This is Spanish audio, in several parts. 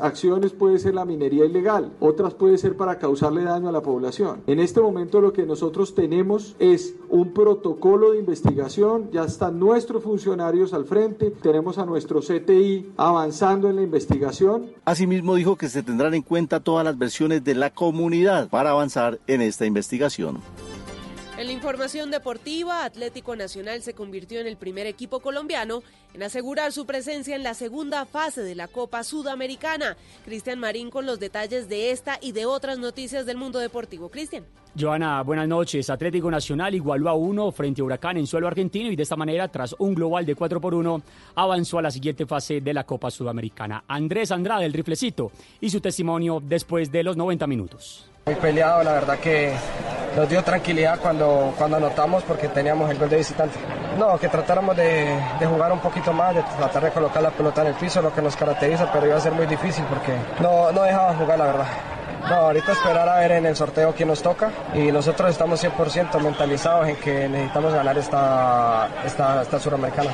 Acciones puede ser la minería ilegal, otras puede ser para causarle daño a la población. En este momento lo que nosotros tenemos es un protocolo de investigación, ya están nuestros funcionarios al frente, tenemos a nuestro CTI avanzando en la investigación. Asimismo dijo que se tendrán en cuenta todas las versiones de la comunidad para avanzar en esta investigación. En la información deportiva, Atlético Nacional se convirtió en el primer equipo colombiano en asegurar su presencia en la segunda fase de la Copa Sudamericana. Cristian Marín con los detalles de esta y de otras noticias del mundo deportivo. Cristian. Joana, buenas noches. Atlético Nacional igualó a uno frente a Huracán en suelo argentino y de esta manera, tras un global de 4 por 1, avanzó a la siguiente fase de la Copa Sudamericana. Andrés Andrade, el riflecito, y su testimonio después de los 90 minutos. Muy peleado, la verdad que nos dio tranquilidad cuando, cuando anotamos porque teníamos el gol de visitante. No, que tratáramos de, jugar un poquito más, de tratar de colocar la pelota en el piso, lo que nos caracteriza, pero iba a ser muy difícil porque no, no dejaba jugar, la verdad. No, ahorita esperar a ver en el sorteo quién nos toca y nosotros estamos 100% mentalizados en que necesitamos ganar esta, esta, esta suramericana.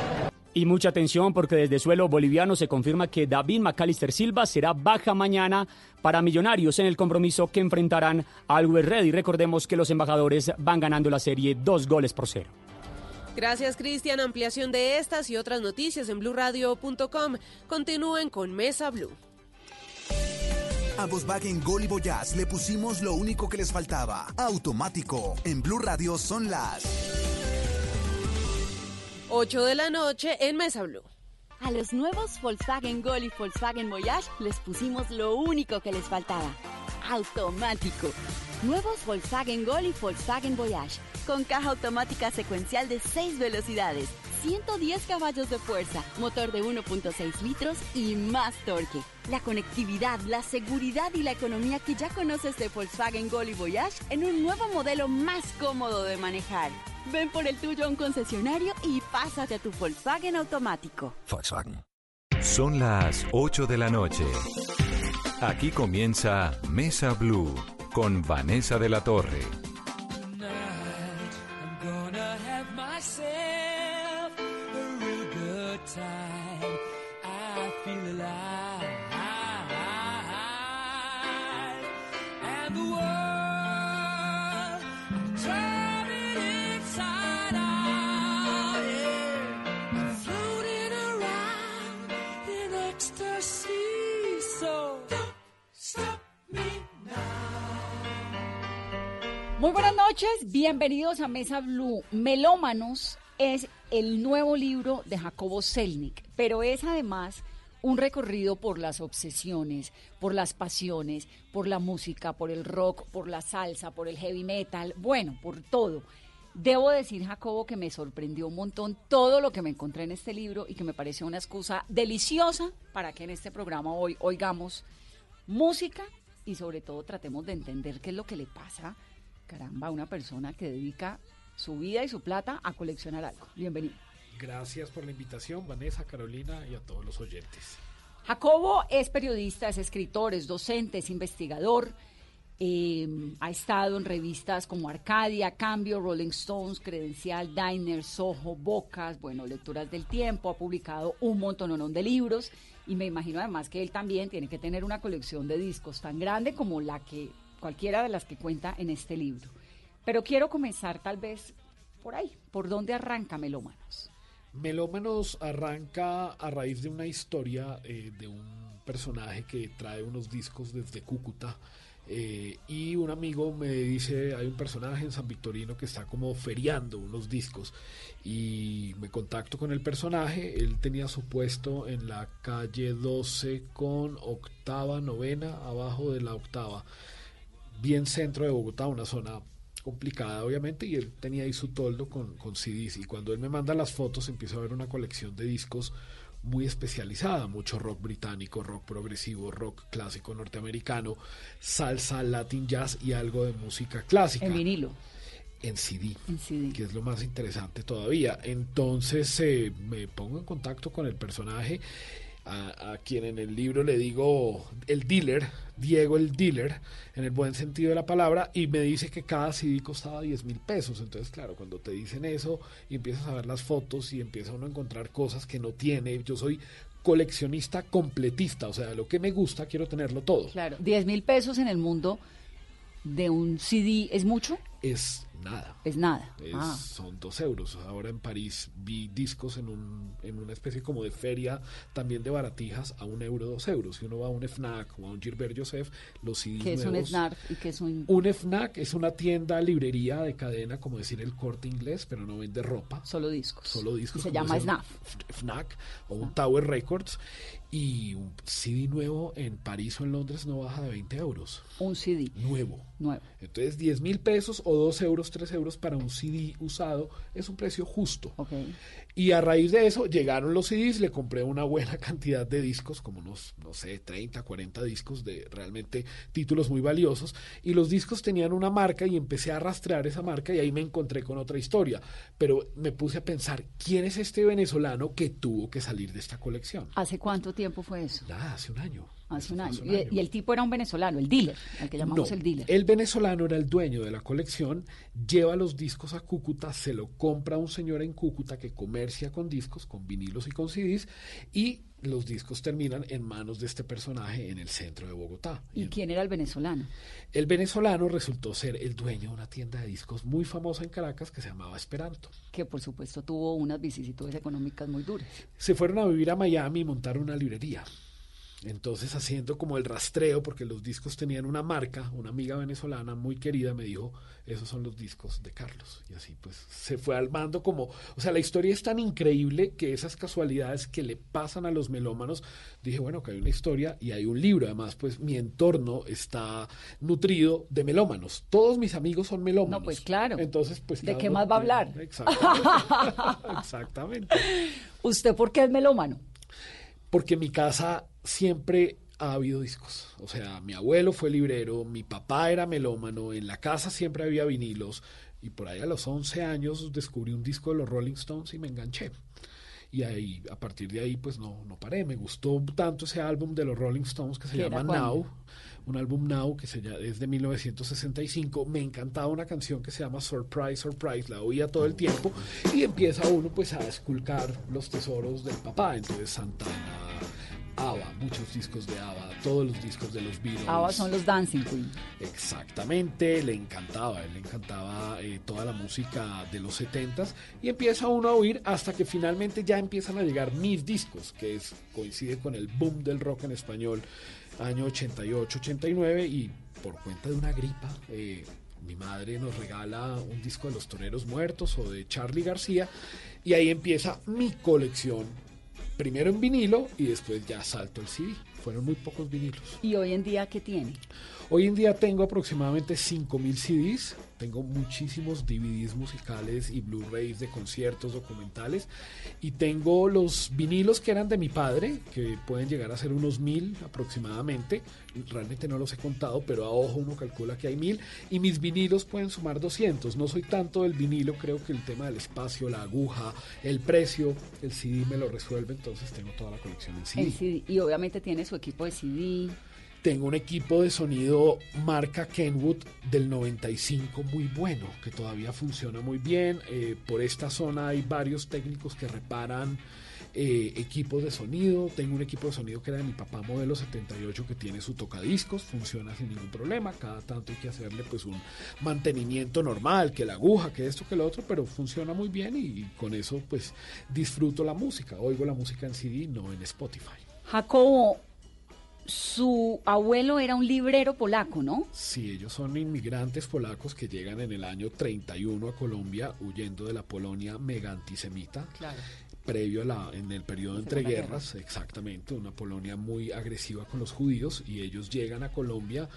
Y mucha atención porque desde suelo boliviano se confirma que David McAllister Silva será baja mañana para Millonarios en el compromiso que enfrentarán al Red. Y recordemos que los embajadores van ganando la serie dos goles por cero. Gracias, Cristian. Ampliación de estas y otras noticias en blurradio.com. Continúen con Mesa Blue. A Volkswagen Gol y Voyage le pusimos lo único que les faltaba. Automático. En Blue Radio son las 8 de la noche en Mesa Blue. A los nuevos Volkswagen Gol y Volkswagen Voyage les pusimos lo único que les faltaba. Automático. Nuevos Volkswagen Gol y Volkswagen Voyage. Con caja automática secuencial de 6 velocidades, 110 caballos de fuerza, motor de 1.6 litros y más torque. La conectividad, la seguridad y la economía que ya conoces de Volkswagen Gol y Voyage en un nuevo modelo más cómodo de manejar. Ven por el tuyo a un concesionario y pásate a tu Volkswagen automático. Volkswagen. Son las 8 de la noche. Aquí comienza Mesa Blue con Vanessa de la Torre. Buenas noches, bienvenidos a Mesa Blue. Melómanos es el nuevo libro de Jacobo Selnick, pero es además un recorrido por las obsesiones, por las pasiones, por la música, por el rock, por la salsa, por el heavy metal, bueno, por todo. Debo decir, Jacobo, que me sorprendió un montón todo lo que me encontré en este libro y que me pareció una excusa deliciosa para que en este programa hoy oigamos música y sobre todo tratemos de entender qué es lo que le pasa caramba, una persona que dedica su vida y su plata a coleccionar algo. Bienvenido. Gracias por la invitación, Vanessa, Carolina y a todos los oyentes. Jacobo es periodista, es escritor, es docente, es investigador. Eh, ha estado en revistas como Arcadia, Cambio, Rolling Stones, Credencial, Diner, Soho, Bocas, bueno, Lecturas del Tiempo, ha publicado un montón de libros y me imagino además que él también tiene que tener una colección de discos tan grande como la que cualquiera de las que cuenta en este libro. Pero quiero comenzar tal vez por ahí, por dónde arranca Melómanos. Melómanos arranca a raíz de una historia eh, de un personaje que trae unos discos desde Cúcuta. Eh, y un amigo me dice, hay un personaje en San Victorino que está como feriando unos discos y me contacto con el personaje, él tenía su puesto en la calle 12 con octava, novena, abajo de la octava bien centro de Bogotá, una zona complicada obviamente, y él tenía ahí su toldo con, con CDs. Y cuando él me manda las fotos, empieza a ver una colección de discos muy especializada, mucho rock británico, rock progresivo, rock clásico norteamericano, salsa, latin jazz y algo de música clásica. En vinilo. En CD, que es lo más interesante todavía. Entonces eh, me pongo en contacto con el personaje a, quien en el libro le digo el dealer, Diego el dealer, en el buen sentido de la palabra, y me dice que cada CD costaba 10 mil pesos. Entonces, claro, cuando te dicen eso y empiezas a ver las fotos y empieza uno a encontrar cosas que no tiene, yo soy coleccionista completista, o sea, lo que me gusta quiero tenerlo todo. Claro, 10 mil pesos en el mundo de un CD es mucho. Es nada. Es nada. Es- Ah. Son dos euros. Ahora en París vi discos en, un, en una especie como de feria también de baratijas a un euro, dos euros. Si uno va a un FNAC o a un Gilbert Joseph, los CDs ¿Qué es un nuevos- SNARF y qué es un... Un FNAC es una tienda, librería de cadena, como decir el corte inglés, pero no vende ropa. Solo discos. Solo discos. Y se llama es el SNAF. F- FNAC o un Tower Records. Y un CD nuevo en París o en Londres no baja de 20 euros. Un CD Nuevo. nuevo. Entonces 10 mil pesos o 2 euros, 3 euros para un CD usado es un precio justo. Ok. Y a raíz de eso llegaron los CDs, le compré una buena cantidad de discos, como unos, no sé, 30, 40 discos de realmente títulos muy valiosos. Y los discos tenían una marca y empecé a rastrear esa marca y ahí me encontré con otra historia. Pero me puse a pensar, ¿quién es este venezolano que tuvo que salir de esta colección? ¿Hace cuánto tiempo fue eso? Nada, hace un año. Hace un año. Hace un Y, año. y el tipo era un venezolano, el dealer, al que llamamos No, el dealer. El venezolano era el dueño de la colección, lleva los discos a Cúcuta, se lo compra un señor en Cúcuta que comercia con discos, con vinilos y con CDs, y los discos terminan en manos de este personaje en el centro de Bogotá. ¿Y quién era el venezolano? El venezolano resultó ser el dueño de una tienda de discos muy famosa en Caracas que se llamaba Esperanto. Que por supuesto tuvo unas vicisitudes económicas muy duras. Se fueron a vivir a Miami y montaron una librería. Entonces, haciendo como el rastreo, porque los discos tenían una marca, una amiga venezolana muy querida me dijo, esos son los discos de Carlos. Y así pues se fue armando como, o sea, la historia es tan increíble que esas casualidades que le pasan a los melómanos, dije, bueno, que hay una historia y hay un libro. Además, pues mi entorno está nutrido de melómanos. Todos mis amigos son melómanos. No, pues claro. Entonces, pues... ¿De qué más va a hablar? Exactamente. Exactamente. ¿Usted por qué es melómano? Porque mi casa siempre ha habido discos. O sea, mi abuelo fue librero, mi papá era melómano, en la casa siempre había vinilos. Y por ahí a los 11 años descubrí un disco de los Rolling Stones y me enganché. Y ahí, a partir de ahí, pues no, no paré. Me gustó tanto ese álbum de los Rolling Stones que se ¿Qué era llama? Now. Un álbum Now que se llama, es de 1965. Me encantaba una canción que se llama Surprise, Surprise. La oía todo el tiempo. Y empieza uno pues a esculcar los tesoros del papá. Entonces Santana, ABBA, muchos discos de ABBA, todos los discos de los Beatles. Ahora son los Dancing Queen. Exactamente, le encantaba, él le encantaba eh, toda la música de los 70s y empieza uno a oír hasta que finalmente ya empiezan a llegar mis discos, que es, coincide con el boom del rock en español, año 88, 89 y por cuenta de una gripa. eh, mi madre nos regala un disco de Los Toreros Muertos o de Charlie García y ahí empieza mi colección, primero en vinilo y después ya salto el CD. Fueron muy pocos vinilos. ¿Y hoy en día qué tiene? Hoy en día tengo aproximadamente 5.000 CDs, tengo muchísimos DVDs musicales y Blu-rays de conciertos, documentales, y tengo los vinilos que eran de mi padre, que pueden llegar a ser unos 1.000 aproximadamente, realmente no los he contado, pero a ojo uno calcula que hay 1.000, y mis vinilos pueden sumar 200, no soy tanto del vinilo, creo que el tema del espacio, la aguja, el precio, el CD me lo resuelve, entonces tengo toda la colección en CD. En CD. Y obviamente tiene su equipo de CD. Tengo un equipo de sonido marca Kenwood del 95 muy bueno, que todavía funciona muy bien. Eh, por esta zona hay varios técnicos que reparan eh, equipos de sonido. Tengo un equipo de sonido que era de mi papá modelo 78 que tiene su tocadiscos, funciona sin ningún problema. Cada tanto hay que hacerle pues un mantenimiento normal, que la aguja, que esto, que lo otro, pero funciona muy bien y, y con eso pues disfruto la música. Oigo la música en CD, no en Spotify. Jacobo, su abuelo era un librero polaco, ¿no? Sí, ellos son inmigrantes polacos que llegan en el año 31 a Colombia huyendo de la Polonia mega antisemita. Claro. Previo a la, en el periodo entre guerras, exactamente, una Polonia muy agresiva con los judíos y ellos llegan a Colombia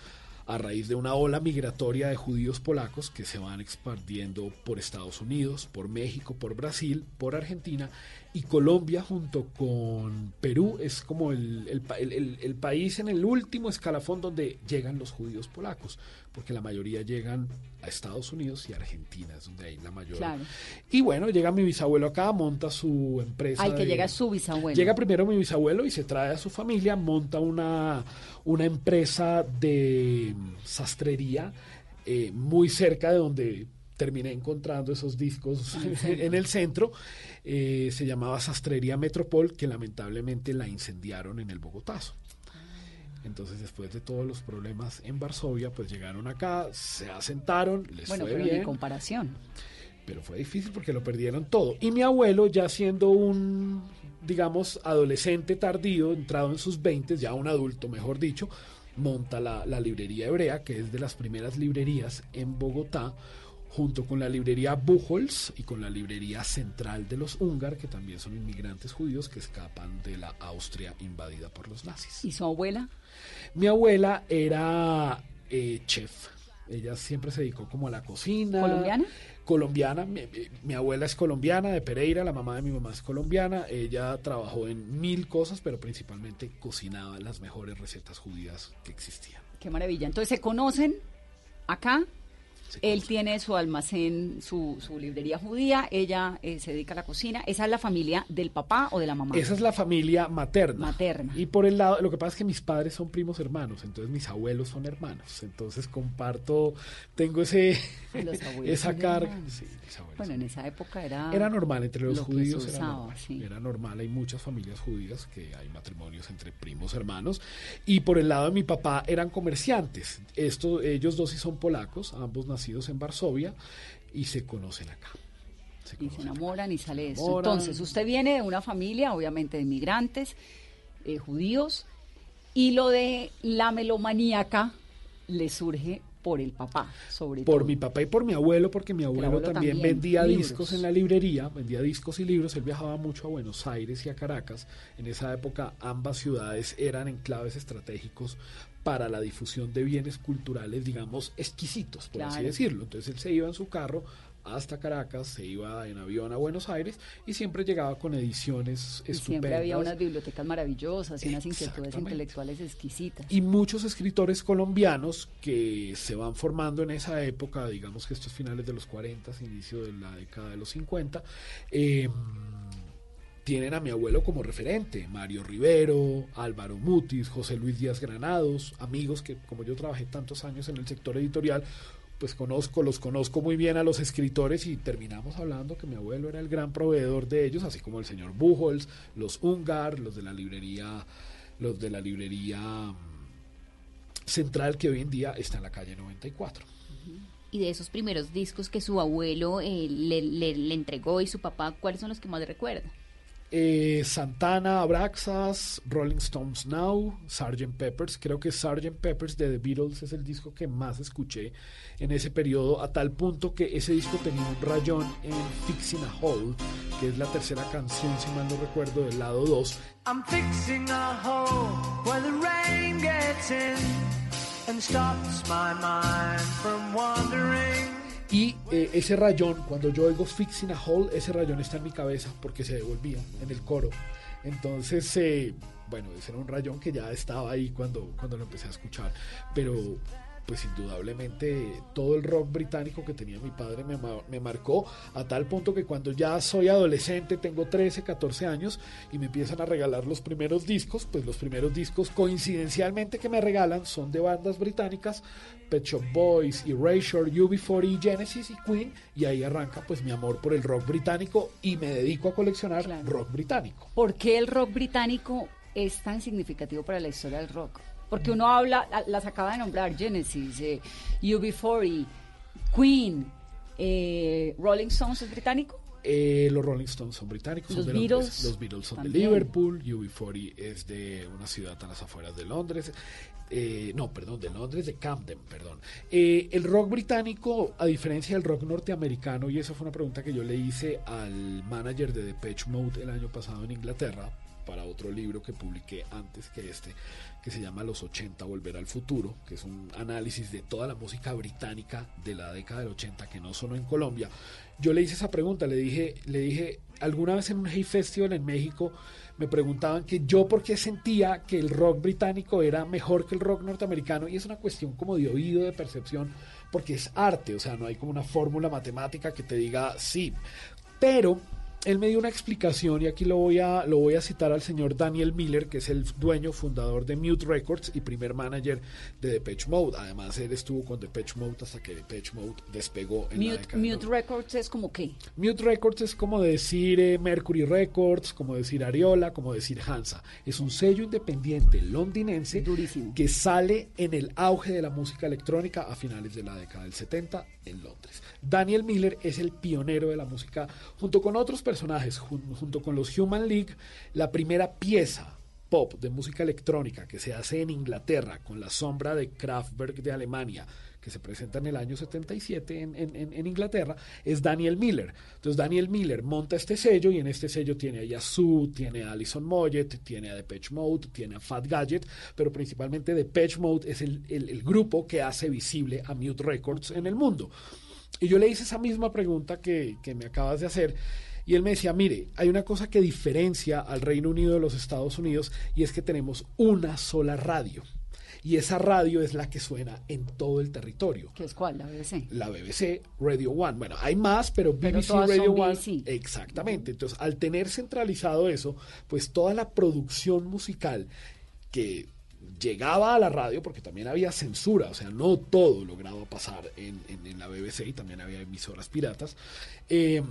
a raíz de una ola migratoria de judíos polacos que se van expandiendo por Estados Unidos, por México, por Brasil, por Argentina y Colombia junto con Perú. Es como el, el el país en el último escalafón donde llegan los judíos polacos, porque la mayoría llegan a Estados Unidos y Argentina, es donde hay la mayor. Claro. Y bueno, llega mi bisabuelo acá, monta su empresa. Al que de- llega su bisabuelo. Llega primero mi bisabuelo y se trae a su familia, monta una, una empresa de sastrería eh, muy cerca de donde terminé encontrando esos discos en el centro. Eh, se llamaba Sastrería Metropol, que lamentablemente la incendiaron en el Bogotazo. Entonces, después de todos los problemas en Varsovia, pues llegaron acá, se asentaron, les bueno, fue pero bien. en comparación. Pero fue difícil porque lo perdieron todo. Y mi abuelo, ya siendo un, digamos, adolescente tardío, entrado en sus 20, ya un adulto, mejor dicho, monta la, la librería hebrea, que es de las primeras librerías en Bogotá, junto con la librería Buchholz y con la librería central de los húngar, que también son inmigrantes judíos que escapan de la Austria invadida por los nazis. ¿Y su abuela? Mi abuela era eh, chef. Ella siempre se dedicó como a la cocina. ¿Colombiana? Colombiana. Mi, mi- mi abuela es colombiana, de Pereira. La mamá de mi mamá es colombiana. Ella trabajó en mil cosas, pero principalmente cocinaba las mejores recetas judías que existían. Qué maravilla. Entonces se conocen acá. Él tiene su almacén, su, su librería judía, ella eh, se dedica a la cocina. ¿Esa es la familia del papá o de la mamá? Esa es la familia materna. Materna. Y por el lado, lo que pasa es que mis padres son primos hermanos, entonces mis abuelos son hermanos. Entonces comparto, tengo ese Los esa carga. Sí, mis abuelos. Bueno, en esa época era... Era normal entre los lo judíos, era usaba, normal. sí. Era normal, hay muchas familias judías que hay matrimonios entre primos hermanos. Y por el lado de mi papá eran comerciantes. Esto, ellos dos sí son polacos, ambos nacidos en Varsovia y se conocen acá. y se enamoran y sale eso. Entonces, usted viene de una familia, obviamente, de migrantes, eh, judíos, y lo de la melomaníaca le surge por el papá, sobre Por todo. mi papá y por mi abuelo, porque mi abuelo, abuelo también, también, vendía libros. discos en la librería, vendía discos y libros. Él viajaba mucho a Buenos Aires y a Caracas. En esa época ambas ciudades eran enclaves estratégicos para la difusión de bienes culturales, digamos, exquisitos, por así decirlo. Entonces él se iba en su carro hasta Caracas, se iba en avión a Buenos Aires y siempre llegaba con ediciones Y estupendas. siempre había unas bibliotecas maravillosas y unas inquietudes intelectuales exquisitas. y muchos escritores colombianos que se van formando en esa época, digamos que estos finales de los 40, inicio de la década de los 50, eh, tienen a mi abuelo como referente, Mario Rivero, Álvaro Mutis, José Luis Díaz Granados, amigos que como yo trabajé tantos años en el sector editorial, pues conozco, los conozco muy bien a los escritores y terminamos hablando que mi abuelo era el gran proveedor de ellos, así como el señor Buchholz, los Ungar, los de la librería, los de la librería mm, central que hoy en día está en la calle 94. Y de esos primeros discos que su abuelo eh, le, le- le entregó y su papá, ¿cuáles son los que más recuerda? Eh, Santana, Abraxas, Rolling Stones Now, Sgt. Peppers. Creo que Sgt. Peppers de The Beatles es el disco que más escuché en ese periodo, a tal punto que ese disco tenía un rayón en Fixing a Hole, que es la tercera canción, si mal no recuerdo, del lado 2. I'm fixing a hole the rain gets in and stops my mind from wandering. Y eh, ese rayón, cuando yo oigo Fixing a Hole, ese rayón está en mi cabeza porque se devolvía en el coro. Entonces, eh, bueno, ese era un rayón que ya estaba ahí cuando, cuando lo empecé a escuchar. Pero, pues indudablemente, todo el rock británico que tenía mi padre me, me marcó a tal punto que cuando ya soy adolescente, tengo 13, 14 años, y me empiezan a regalar los primeros discos, pues los primeros discos coincidencialmente que me regalan son de bandas británicas, Pet Shop Boys, Erasure, UB40, Genesis y Queen, y ahí arranca pues mi amor por el rock británico y me dedico a coleccionar rock británico. ¿Por qué el rock británico es tan significativo para la historia del rock? Porque uno habla, la- las acaba de nombrar, Genesis, eh, UB40, Queen, eh, Rolling Stones es británico. Eh, los Rolling Stones son británicos, Los son de Beatles Londres. Los Beatles son también. de Liverpool, UB40 es de una ciudad a las afueras de Londres. Eh, no, perdón, de Londres, de Camden, perdón. Eh, el rock británico, a diferencia del rock norteamericano, y esa fue una pregunta que yo le hice al manager de Depeche Mode el año pasado en Inglaterra, para otro libro que publiqué antes que este, que se llama Los 80 Volver al Futuro, que es un análisis de toda la música británica de la década del 80 que no sonó en Colombia. Yo le hice esa pregunta, le dije, le dije, alguna vez en un Hey Festival en México me preguntaban que yo por qué sentía que el rock británico era mejor que el rock norteamericano y es una cuestión como de oído, de percepción, porque es arte, o sea, no hay como una fórmula matemática que te diga sí, pero él me dio una explicación y aquí lo voy a lo voy a citar al señor Daniel Miller, que es el dueño fundador de Mute Records y primer manager de Depeche Mode. Además, él estuvo con Depeche Mode hasta que Depeche Mode despegó en la Mute, década de Mute Records es como qué? Mute Records es como decir eh, Mercury Records, como decir Ariola, como decir Hansa. Es un sello independiente londinense que sale en el auge de la música electrónica a finales de la década del 70 en Londres. Daniel Miller es el pionero de la música, junto con otros personajes, jun- junto con los Human League, la primera pieza pop de música electrónica que se hace en Inglaterra con la sombra de Kraftwerk de Alemania que se presenta en el año 77 en, en- en- Inglaterra, es Daniel Miller. Entonces Daniel Miller monta este sello y en este sello tiene a Yazoo, tiene a Alison Moyet, tiene a Depeche Mode, tiene a Fat Gadget, pero principalmente Depeche Mode es el, el- el grupo que hace visible a Mute Records en el mundo. Y yo le hice esa misma pregunta que, que me acabas de hacer. Y él me decía, mire, hay una cosa que diferencia al Reino Unido de los Estados Unidos y es que tenemos una sola radio. Y esa radio es la que suena en todo el territorio. ¿Qué es cuál? La BBC. La BBC, Radio One. Bueno, hay más, pero Pero BBC todas Radio son One. BBC. Exactamente. Entonces, al tener centralizado eso, pues toda la producción musical que llegaba a la radio, porque también había censura, o sea, no todo lograba pasar en, en- en la BBC y también había emisoras piratas, eh,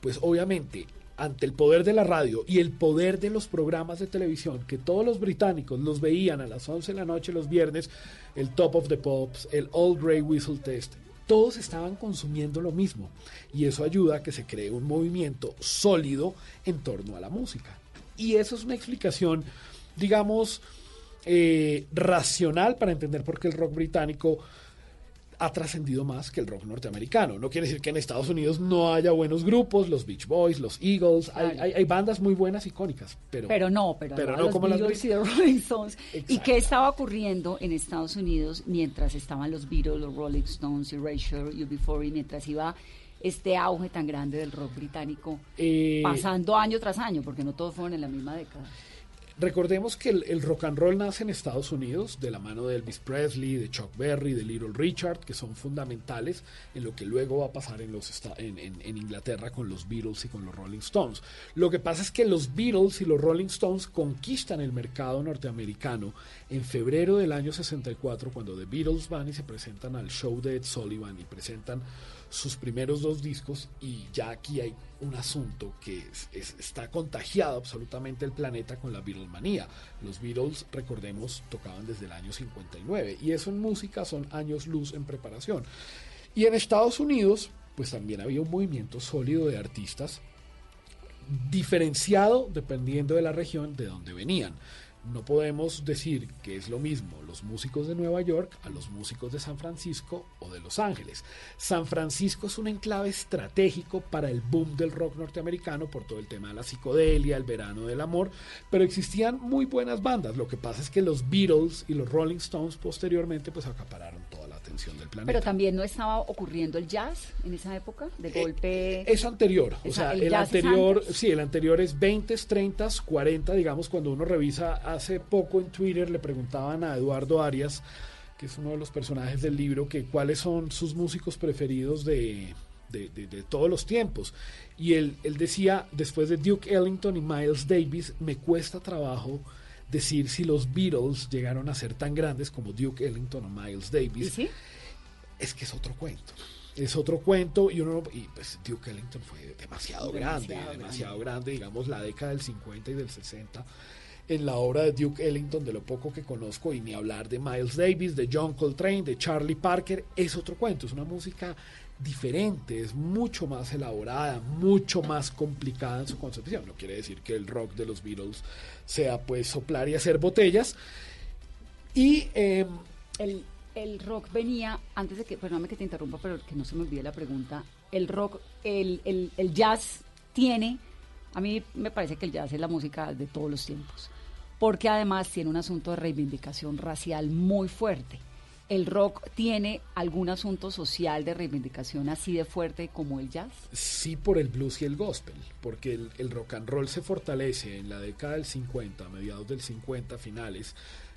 pues obviamente ante el poder de la radio y el poder de los programas de televisión, que todos los británicos los veían a las 11 de la noche los viernes, el Top of the Pops, el Old Grey Whistle Test, todos estaban consumiendo lo mismo. Y eso ayuda a que se cree un movimiento sólido en torno a la música. Y eso es una explicación, digamos, eh, racional para entender por qué el rock británico ha trascendido más que el rock norteamericano. No quiere decir que en Estados Unidos no haya buenos grupos, los Beach Boys, los Eagles, hay, hay- hay bandas muy buenas, icónicas, pero, Pero no, pero, pero no, no los como las Beatles y brit- los Rolling Stones. ¿Y qué estaba ocurriendo en Estados Unidos mientras estaban los Beatles, los Rolling Stones, Erasure, UB40, y mientras iba este auge tan grande del rock británico, Eh, pasando año tras año, porque no todos fueron en la misma década? Recordemos que el, rock and roll nace en Estados Unidos de la mano de Elvis Presley, de Chuck Berry, de Little Richard, que son fundamentales en lo que luego va a pasar en, los, en- en Inglaterra con los Beatles y con los Rolling Stones. Lo que pasa es que los Beatles y los Rolling Stones conquistan el mercado norteamericano en febrero del año 64, cuando The Beatles van y se presentan al show de Ed Sullivan y presentan sus primeros dos discos y ya aquí hay un asunto que es- es- está contagiado absolutamente el planeta con la Beatlemanía. Los Beatles, recordemos, tocaban desde el año 59 y eso en música son años luz en preparación. Y en Estados Unidos, pues también había un movimiento sólido de artistas diferenciado dependiendo de la región de donde venían. No podemos decir que es lo mismo los músicos de Nueva York a los músicos de San Francisco o de Los Ángeles. San Francisco es un enclave estratégico para el boom del rock norteamericano por todo el tema de la psicodelia, el verano del amor, pero existían muy buenas bandas. Lo que pasa es que los Beatles y los Rolling Stones posteriormente pues acapararon toda la atención del planeta. Pero también no estaba ocurriendo el jazz en esa época, de golpe. Es anterior, o sea, el anterior, sí, el anterior es 20, 30, 40, digamos, cuando uno revisa, hace poco en Twitter le preguntaban a Eduardo Arias, que es uno de los personajes del libro, que cuáles son sus músicos preferidos de, de, de- de todos los tiempos. Y él, él decía, después de Duke Ellington y Miles Davis, me cuesta trabajo decir si los Beatles llegaron a ser tan grandes como Duke Ellington o Miles Davis. Es que es otro cuento. Es otro cuento y uno y pues Duke Ellington fue demasiado, grande, Demasiado demasiado grande, digamos la década del 50 y del 60 en la obra de Duke Ellington, de lo poco que conozco, y ni hablar de Miles Davis, de John Coltrane, de Charlie Parker, es otro cuento, es una música diferente, es mucho más elaborada, mucho más complicada en su concepción. No quiere decir que el rock de los Beatles sea pues soplar y hacer botellas. Y el, el rock venía, antes de que, perdóname que te interrumpa, pero que no se me olvide la pregunta, el rock, el, el, el jazz tiene, a mí me parece que el jazz es la música de todos los tiempos, porque además tiene un asunto de reivindicación racial muy fuerte. ¿El rock tiene algún asunto social de reivindicación así de fuerte como el jazz? sí por el blues y el gospel, porque el, rock and roll se fortalece en la década del 50, a mediados del 50, finales,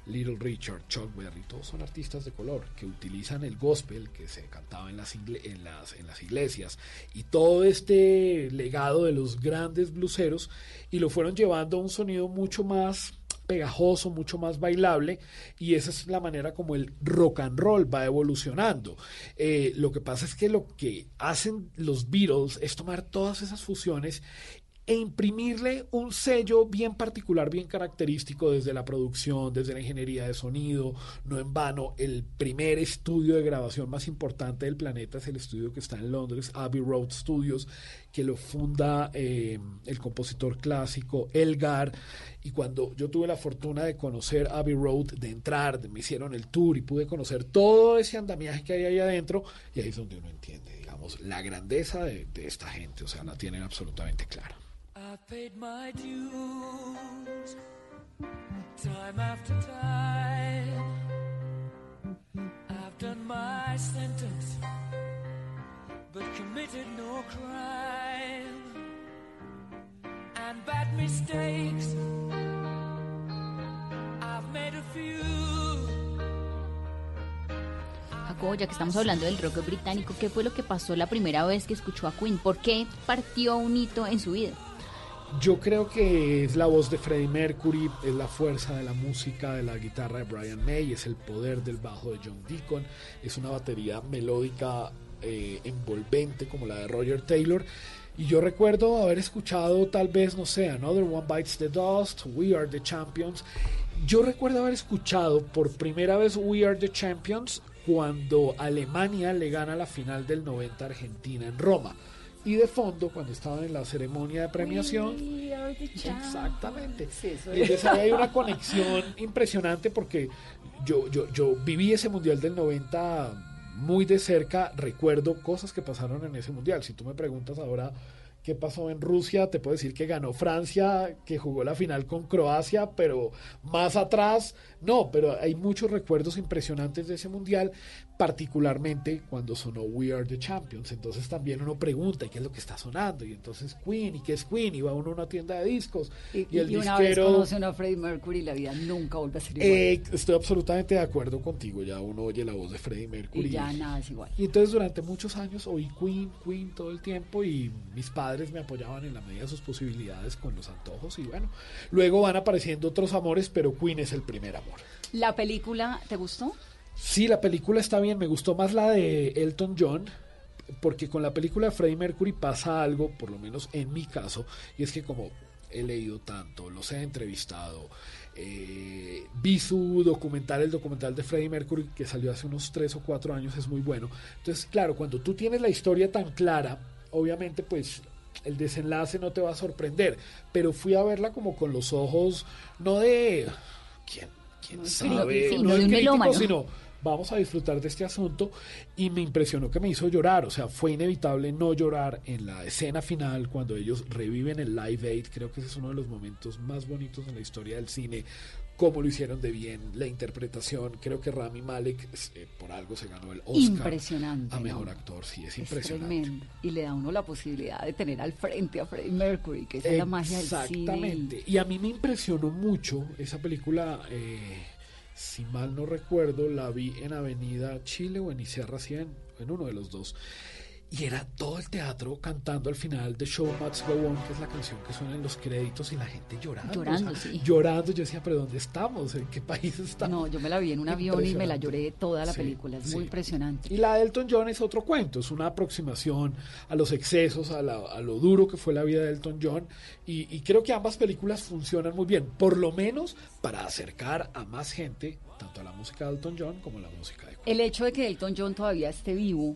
Little Richard, Chuck Berry, todos son artistas de color que utilizan el gospel que se cantaba en las, ingle- en las, en las iglesias y todo este legado de los grandes bluseros y lo fueron llevando a un sonido mucho más pegajoso, mucho más bailable y esa es la manera como el rock and roll va evolucionando. Eh, lo que pasa es que lo que hacen los Beatles es tomar todas esas fusiones e imprimirle un sello bien particular, bien característico desde la producción, desde la ingeniería de sonido. No en vano, el primer estudio de grabación más importante del planeta es el estudio que está en Londres, Abbey Road Studios, que lo funda eh, el compositor clásico Elgar. Y cuando yo tuve la fortuna de conocer Abbey Road, de entrar, me hicieron el tour y pude conocer todo ese andamiaje que hay ahí adentro, y ahí es donde uno entiende, digamos, la grandeza de, de esta gente, o sea, la tienen absolutamente clara. Paid my dues time after time. I've done my sentence, but committed no crime. And bad mistakes, I've made a few. Ya que estamos hablando del rock británico, ¿qué fue lo que pasó la primera vez que escuchó a Queen? ¿Por qué partió un hito en su vida? Yo creo que es la voz de Freddie Mercury, es la fuerza de la música, de la guitarra de Brian May, es el poder del bajo de John Deacon, es una batería melódica eh, envolvente como la de Roger Taylor. Y yo recuerdo haber escuchado tal vez, no sé, Another One Bites the Dust, We Are the Champions. Yo recuerdo haber escuchado por primera vez We Are the Champions cuando Alemania le gana la final del 90 a Argentina en Roma. Y de fondo, cuando estaban en la ceremonia de premiación, exactamente. es. entonces ahí hay una conexión impresionante porque yo, yo, yo viví ese mundial del 90 muy de cerca, recuerdo cosas que pasaron en ese mundial. Si tú me preguntas ahora qué pasó en Rusia, te puedo decir que ganó Francia, que jugó la final con Croacia, pero más atrás, no, pero hay muchos recuerdos impresionantes de ese mundial, particularmente cuando sonó We Are the Champions. Entonces también uno pregunta, ¿y qué es lo que está sonando? Y entonces Queen, ¿y qué es Queen? Y va uno a una tienda de discos. Y, Y, el y una vez disquero... conoce uno a Freddie Mercury, la vida nunca vuelve a ser igual. Eh, estoy absolutamente de acuerdo contigo. Ya uno oye la voz de Freddie Mercury. y ya nada es igual. Y entonces durante muchos años oí Queen, Queen todo el tiempo y mis padres me apoyaban en la medida de sus posibilidades con los antojos y bueno, luego van apareciendo otros amores, pero Queen es el primer amor. ¿La película te gustó? Sí, la película está bien, me gustó más la de Elton John, porque con la película de Freddie Mercury pasa algo, por lo menos en mi caso, y es que como he leído tanto, los he entrevistado, eh, vi su documental, el documental de Freddie Mercury que salió hace unos tres o cuatro años, es muy bueno. Entonces, claro, cuando tú tienes la historia tan clara, obviamente pues el desenlace no te va a sorprender, pero fui a verla como con los ojos, no de... ¿Quién, quién No, sabe? no no de un crítico, sino vamos a disfrutar de este asunto y me impresionó que me hizo llorar, o sea, fue inevitable no llorar en la escena final cuando ellos reviven el Live Aid, creo que ese es uno de los momentos más bonitos en la historia del cine, cómo lo hicieron de bien, la interpretación, creo que Rami Malek eh, por algo se ganó el Oscar Impresionante, a mejor ¿no? actor, sí, es Es impresionante. tremendo. Y le da a uno la posibilidad de tener al frente a Freddie Mercury, que esa es la magia del cine. Exactamente. Y a mí me impresionó mucho esa película, eh, si mal no recuerdo, la vi en Avenida Chile o en Iserra 100, en uno de los dos. Y era todo el teatro cantando al final de Show Must Go On, que es la canción que suena en los créditos y la gente llorando. Llorando, o sea, sí. Llorando. Yo decía, pero ¿dónde estamos? ¿En qué país estamos? No, yo me la vi en un avión y me la lloré toda la Sí, película. Es sí. muy impresionante. Y la de Elton John es otro cuento, es una aproximación a los excesos, a, la- a lo duro que fue la vida de Elton John. Y, y creo que ambas películas funcionan muy bien, por lo menos para acercar a más gente, tanto a la música de Elton John como a la música de El hecho de que Elton John todavía esté vivo,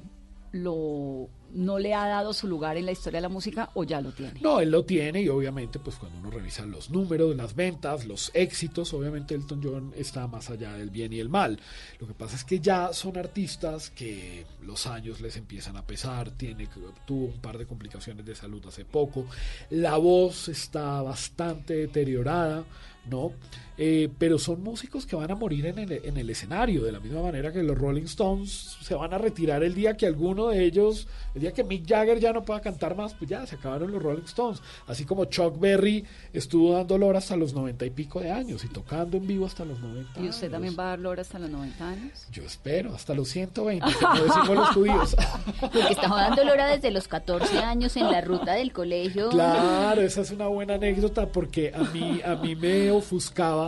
lo no le ha dado su lugar en la historia de la música o ya lo tiene. No, él lo tiene y obviamente pues cuando uno revisa los números, las ventas, los éxitos, obviamente Elton John está más allá del bien y el mal. Lo que pasa es que ya son artistas que los años les empiezan a pesar, tiene, tuvo un par de complicaciones de salud hace poco, la voz está bastante deteriorada, ¿no? Eh, pero son músicos que van a morir en el, en el escenario, de la misma manera que los Rolling Stones se van a retirar el día que alguno de ellos, el día que Mick Jagger ya no pueda cantar más, pues ya se acabaron los Rolling Stones. Así como Chuck Berry estuvo dando lora hasta los noventa y pico de años y tocando en vivo hasta los 90 ¿Y usted también va a dar lora hasta los 90 años? Yo espero, hasta los 120, como decimos los judíos. Porque estamos dando lora desde los 14 años en la ruta del colegio. Claro, esa es una buena anécdota porque a mí, a mí me ofuscaba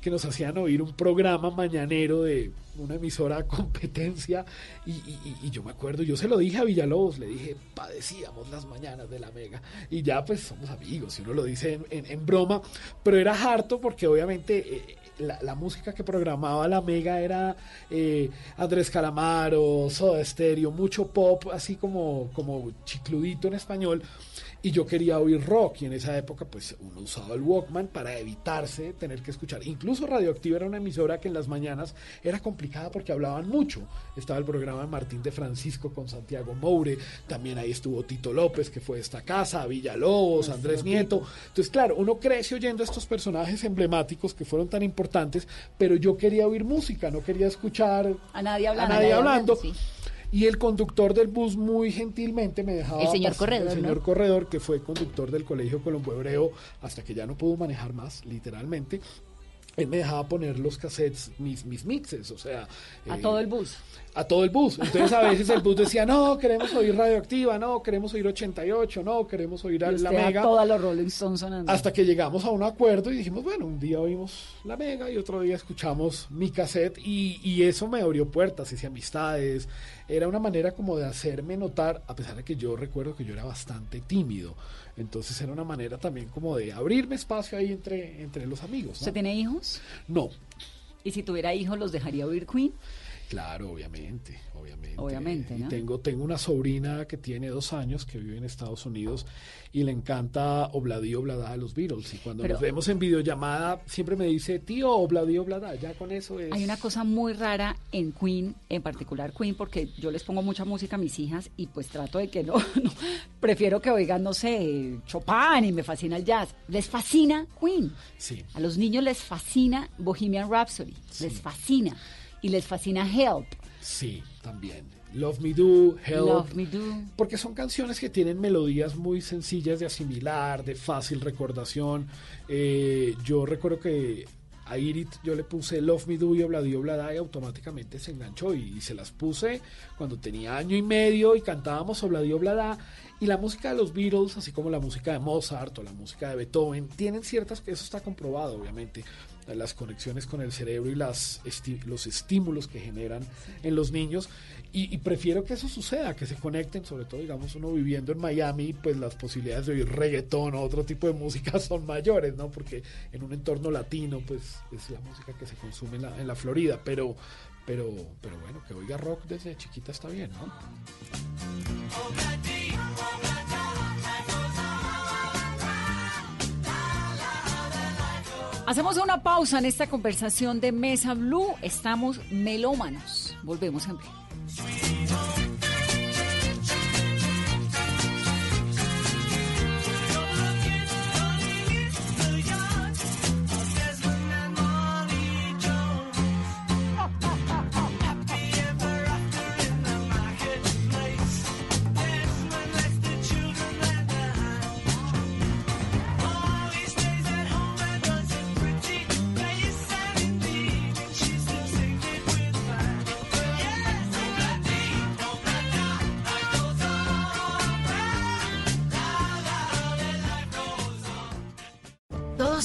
que nos hacían oír un programa mañanero de una emisora competencia y, yo me acuerdo, yo se lo dije a Villalobos, le dije, padecíamos las mañanas de la Mega y ya pues somos amigos, y uno lo dice en, broma, pero era harto porque obviamente... eh, la, la música que programaba la Mega era eh, Andrés Calamaro, Soda Stereo, mucho pop, así como, como chicludito en español. Y yo quería oír rock y en esa época pues uno usaba el Walkman para evitarse tener que escuchar. Incluso Radioactiva era una emisora que en las mañanas era complicada porque hablaban mucho. Estaba el programa de Martín de Francisco con Santiago Moure, también ahí estuvo Tito López que fue de esta casa, Villalobos, Andrés Nieto. Entonces claro, uno crece oyendo a estos personajes emblemáticos que fueron tan importantes, pero yo quería oír música, no quería escuchar A nadie a hablando. nadie hablando. Y el conductor del bus muy gentilmente me dejaba El señor pasar, Corredor, el señor ¿no? Corredor, que fue conductor del Colegio Colombo Hebreo hasta que ya no pudo manejar más, literalmente. Él me dejaba poner los cassettes, mis, mis mixes, o sea... A eh, todo el bus. a todo el bus. Entonces a veces el bus decía, no, queremos oír radioactiva, no, queremos oír 88, no, queremos oír a la mega. todos los Rolling Stones sonando. Hasta que llegamos a un acuerdo y dijimos, bueno, un día oímos la mega y otro día escuchamos mi cassette y, y eso me abrió puertas, hice amistades. Era una manera como de hacerme notar, a pesar de que yo recuerdo que yo era bastante tímido. Entonces era una manera también como de abrirme espacio ahí entre, entre los amigos. ¿no? ¿Usted tiene hijos? No, ¿Y si tuviera hijos, los dejaría oír Queen? Claro, obviamente, obviamente. Obviamente, Y ¿no? tengo, tengo una sobrina que tiene dos años que vive en Estados Unidos y le encanta Obladí Oblada de los Beatles. Y cuando Pero- nos vemos en videollamada siempre me dice, tío, Obladí Oblada, ya con eso es... Hay una cosa muy rara en Queen, en particular Queen, porque yo les pongo mucha música a mis hijas y pues trato de que no, no- prefiero que oigan, no sé, Chopin y me fascina el jazz. Les fascina Queen. Sí. A los niños les fascina Bohemian Rhapsody, les fascina. Y les fascina Help. Sí, también. Love Me Do, Help. Love Me Do. Porque son canciones que tienen melodías muy sencillas de asimilar, de fácil recordación. Eh, yo recuerdo que a Irit yo le puse Love Me Do y Obladi Oblada y automáticamente se enganchó y, y se las puse cuando tenía año y medio y cantábamos Obladi Oblada. Y la música de los Beatles, así como la música de Mozart o la música de Beethoven, tienen ciertas, eso está comprobado obviamente, las conexiones con el cerebro y las esti- los estímulos que generan en los niños. Y, y prefiero que eso suceda, que se conecten, sobre todo, digamos, uno viviendo en Miami, pues las posibilidades de oír reggaetón o otro tipo de música son mayores, ¿no? Porque en un entorno latino, pues es la música que se consume en la, en la Florida. Pero, pero, pero bueno, que oiga rock desde chiquita está bien, ¿no? Hacemos una pausa en esta conversación de Mesa Blue. Estamos melómanos. Volvemos en breve.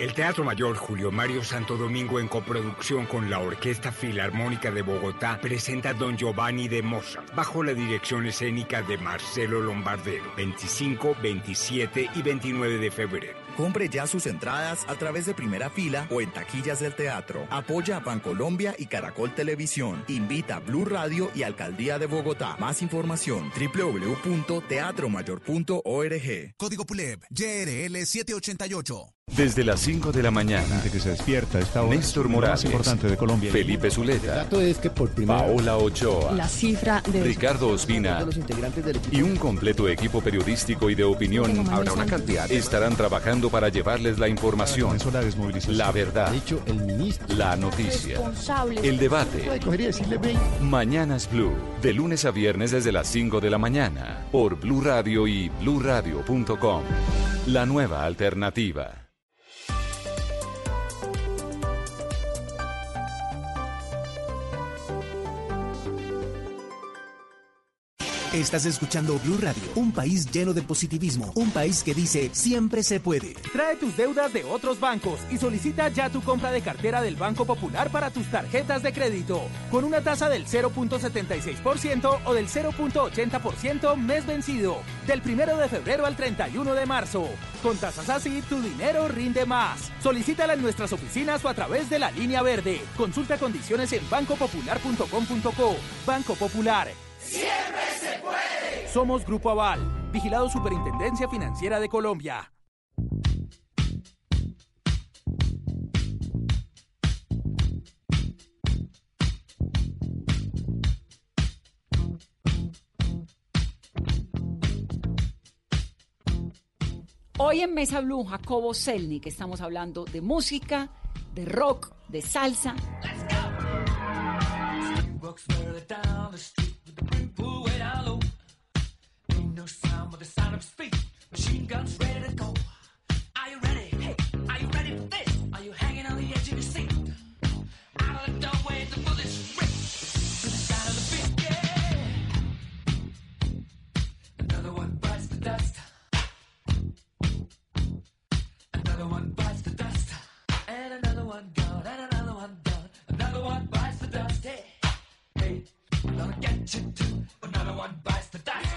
El Teatro Mayor Julio Mario Santo Domingo en coproducción con la Orquesta Filarmónica de Bogotá presenta Don Giovanni de Mozart bajo la dirección escénica de Marcelo Lombardero 25, 27 y 29 de febrero. Compre ya sus entradas a través de primera fila o en taquillas del teatro. Apoya a Bancolombia y Caracol Televisión. Invita a Blue Radio y Alcaldía de Bogotá. Más información www.teatromayor.org. Código PULEB, YRL 788. Desde las 5 de la mañana. que se despierta a esta hora. Néstor Morales. más importante de Colombia. Felipe Zuleta. El dato es que por primera Paola Ochoa. La cifra de Ricardo Ospina y un completo equipo periodístico y de opinión Habrá una cantidad. estarán trabajando para llevarles la información, la verdad, la noticia, el debate. Mañanas Blue, de lunes a viernes desde las 5 de la mañana, por Blue Radio y bluradio.com. La nueva alternativa. Estás escuchando Blue Radio, un país lleno de positivismo, un país que dice siempre se puede. Trae tus deudas de otros bancos y solicita ya tu compra de cartera del Banco Popular para tus tarjetas de crédito, con una tasa del 0.76% o del 0.80% mes vencido, del 1 de febrero al 31 de marzo. Con tasas así, tu dinero rinde más. Solicítala en nuestras oficinas o a través de la línea verde. Consulta condiciones en bancopopular.com.co. Banco Popular. ¡Siempre! Somos Grupo Aval, vigilado Superintendencia Financiera de Colombia. Hoy en Mesa Blue, Jacobo Selny, que estamos hablando de música, de rock, de salsa. Walks further No sound but the sound of feet. Machine guns ready to go. Are you ready? Hey, are you ready for this? Are you hanging on the edge of your seat? Out of the doorway, the bullets rip to the sound of the beat. Yeah. Another one bites the dust. Another one bites the dust. And another one gone. And another one gone. Another one bites the dust. Hey. Hey, gonna get you too. Another one bites the dust.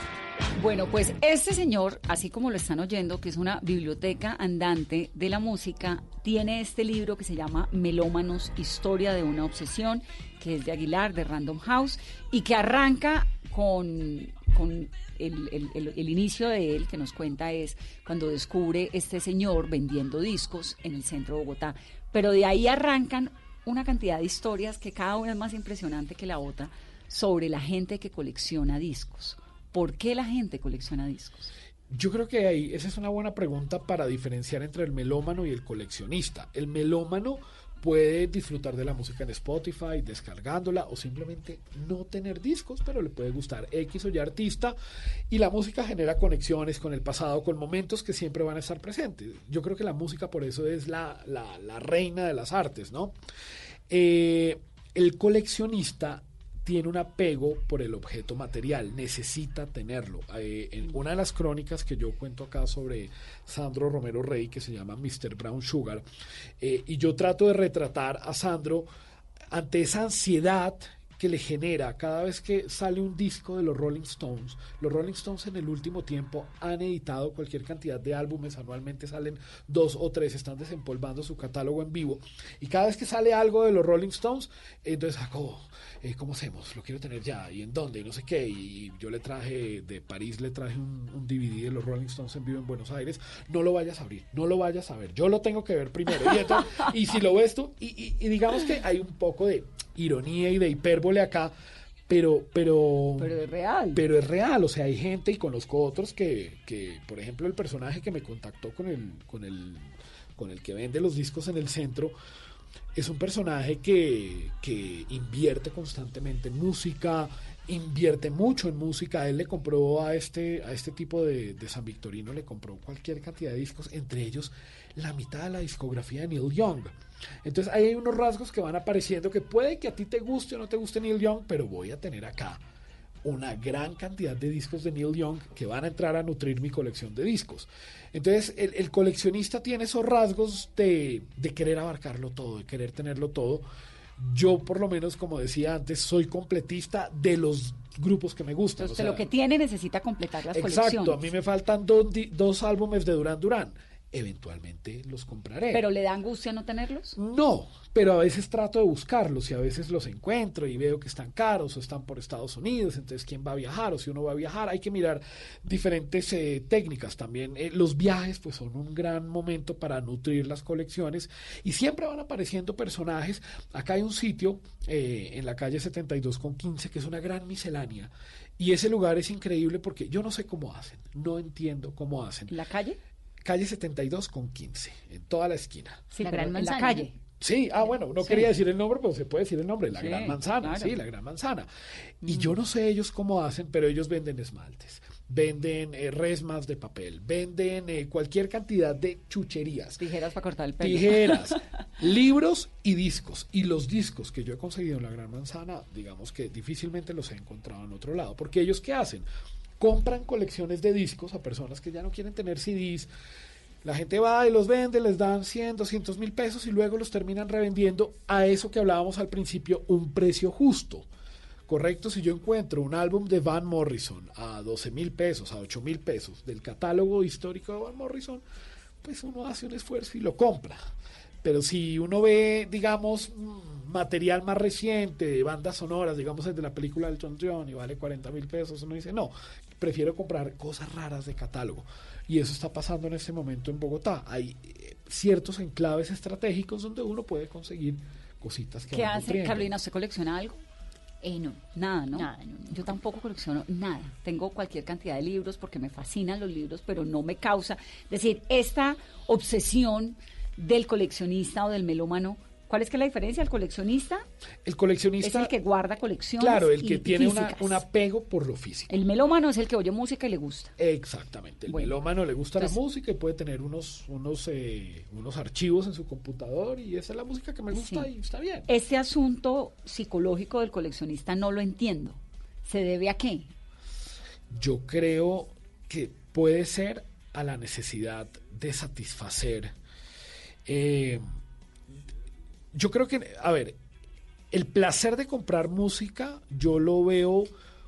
Bueno, pues este señor, así como lo están oyendo, que es una biblioteca andante de la música, tiene este libro que se llama Melómanos, Historia de una Obsesión, que es de Aguilar, de Random House, y que arranca con, con el, el- inicio de él, que nos cuenta es cuando descubre este señor vendiendo discos en el centro de Bogotá. Pero de ahí arrancan una cantidad de historias que cada una es más impresionante que la otra sobre la gente que colecciona discos. ¿Por qué la gente colecciona discos? Yo creo que ahí esa es una buena pregunta para diferenciar entre el melómano y el coleccionista. El melómano puede disfrutar de la música en Spotify, descargándola o simplemente no tener discos, pero le puede gustar X o Y artista y la música genera conexiones con el pasado, con momentos que siempre van a estar presentes. Yo creo que la música por eso es la, la- reina de las artes, ¿no? Eh, el coleccionista tiene un apego por el objeto material, necesita tenerlo. Eh, en una de las crónicas que yo cuento acá sobre Sandro Romero Rey, que se llama Mr. Brown Sugar, eh, y yo trato de retratar a Sandro ante esa ansiedad que le genera cada vez que sale un disco de los Rolling Stones. Los Rolling Stones en el último tiempo han editado cualquier cantidad de álbumes, anualmente salen dos o tres, están desempolvando su catálogo en vivo. Y cada vez que sale algo de los Rolling Stones, entonces Jacobo, eh, ¿cómo hacemos? Lo quiero tener ya, ¿y en dónde? Y no sé qué. Y yo le traje de París, le traje un, un DVD de los Rolling Stones en vivo en Buenos Aires. No lo vayas a abrir, no lo vayas a ver. Yo lo tengo que ver primero. Y, entonces- y si lo ves tú, y, y- y digamos que hay un poco de ironía y de hipérbole acá, pero, pero, Pero es real. pero es real, o sea, hay gente y conozco otros que, que, por ejemplo, el personaje que me contactó con el, con el, con el que vende los discos en el centro, es un personaje que, que invierte constantemente en música, invierte mucho en música. Él le compró a este, a este tipo de, de San Victorino, le compró cualquier cantidad de discos, entre ellos la mitad de la discografía de Neil Young. Entonces ahí hay unos rasgos que van apareciendo que puede que a ti te guste o no te guste Neil Young, pero voy a tener acá una gran cantidad de discos de Neil Young que van a entrar a nutrir mi colección de discos. Entonces, el, el coleccionista tiene esos rasgos de, de querer abarcarlo todo, de querer tenerlo todo. Yo, por lo menos, como decía antes, soy completista de los grupos que me gustan. Entonces, o sea, lo que tiene necesita completar las Exacto, a colecciones. mí me faltan dos, dos álbumes de Duran Duran. Eventualmente los compraré. ¿Pero le da angustia no tenerlos? No, pero a veces trato de buscarlos y a veces los encuentro y veo que están caros o están por Estados Unidos, entonces quién va a viajar o si uno va a viajar, hay que mirar diferentes eh, técnicas también. Eh, los viajes pues son un gran momento para nutrir las colecciones y siempre van apareciendo personajes. Acá hay un sitio eh, en la calle 72 con 15 que es una gran miscelánea y ese lugar es increíble porque yo no sé cómo hacen, no entiendo cómo hacen. ¿La calle? Calle 72 con 15, en toda la esquina. Sí, pero en la calle. Sí, ah, bueno, no Sí. quería decir el nombre, pero se puede decir el nombre, la Sí, Gran Manzana, claro. sí, la Gran Manzana. Y yo no sé ellos cómo hacen, pero ellos venden esmaltes, venden eh, resmas de papel, venden eh, cualquier cantidad de chucherías. Tijeras para cortar el pelo. Tijeras, libros y discos. Y los discos que yo he conseguido en la Gran Manzana, digamos que difícilmente los he encontrado en otro lado. Porque ellos, ¿qué hacen? Compran colecciones de discos a personas que ya no quieren tener CDs. La gente va y los vende, les dan 100, 200 mil pesos y luego los terminan revendiendo a eso que hablábamos al principio, un precio justo. Correcto, si yo encuentro un álbum de Van Morrison a 12 mil pesos, a 8 mil pesos del catálogo histórico de Van Morrison, pues uno hace un esfuerzo y lo compra. Pero si uno ve, digamos, mm, material más reciente, de bandas sonoras, digamos el de la película del John John y vale 40 mil pesos, uno dice, no, prefiero comprar cosas raras de catálogo. Y eso está pasando en este momento en Bogotá. Hay eh, ciertos enclaves estratégicos donde uno puede conseguir cositas que ¿Qué van hace? Carolina, ¿usted colecciona algo? Eh, no. Nada, ¿no? Nada, no, no. Yo tampoco colecciono nada. Tengo cualquier cantidad de libros porque me fascinan los libros, pero no me causa. Es decir, esta obsesión del coleccionista o del melómano, ¿cuál es que la diferencia? El coleccionista El coleccionista, es el que guarda colecciones. claro, el que y tiene una- un apego por lo físico. El melómano es el que oye música y le gusta. Exactamente. El Bueno, melómano le gusta entonces- la música y puede tener unos, unos, eh, unos archivos en su computador y esa es la música que me gusta Sí. y está bien. Este asunto psicológico del coleccionista no lo entiendo. ¿Se debe a qué? Yo creo que puede ser a la necesidad de satisfacer. eh, yo creo que, a ver, el placer de comprar música yo lo veo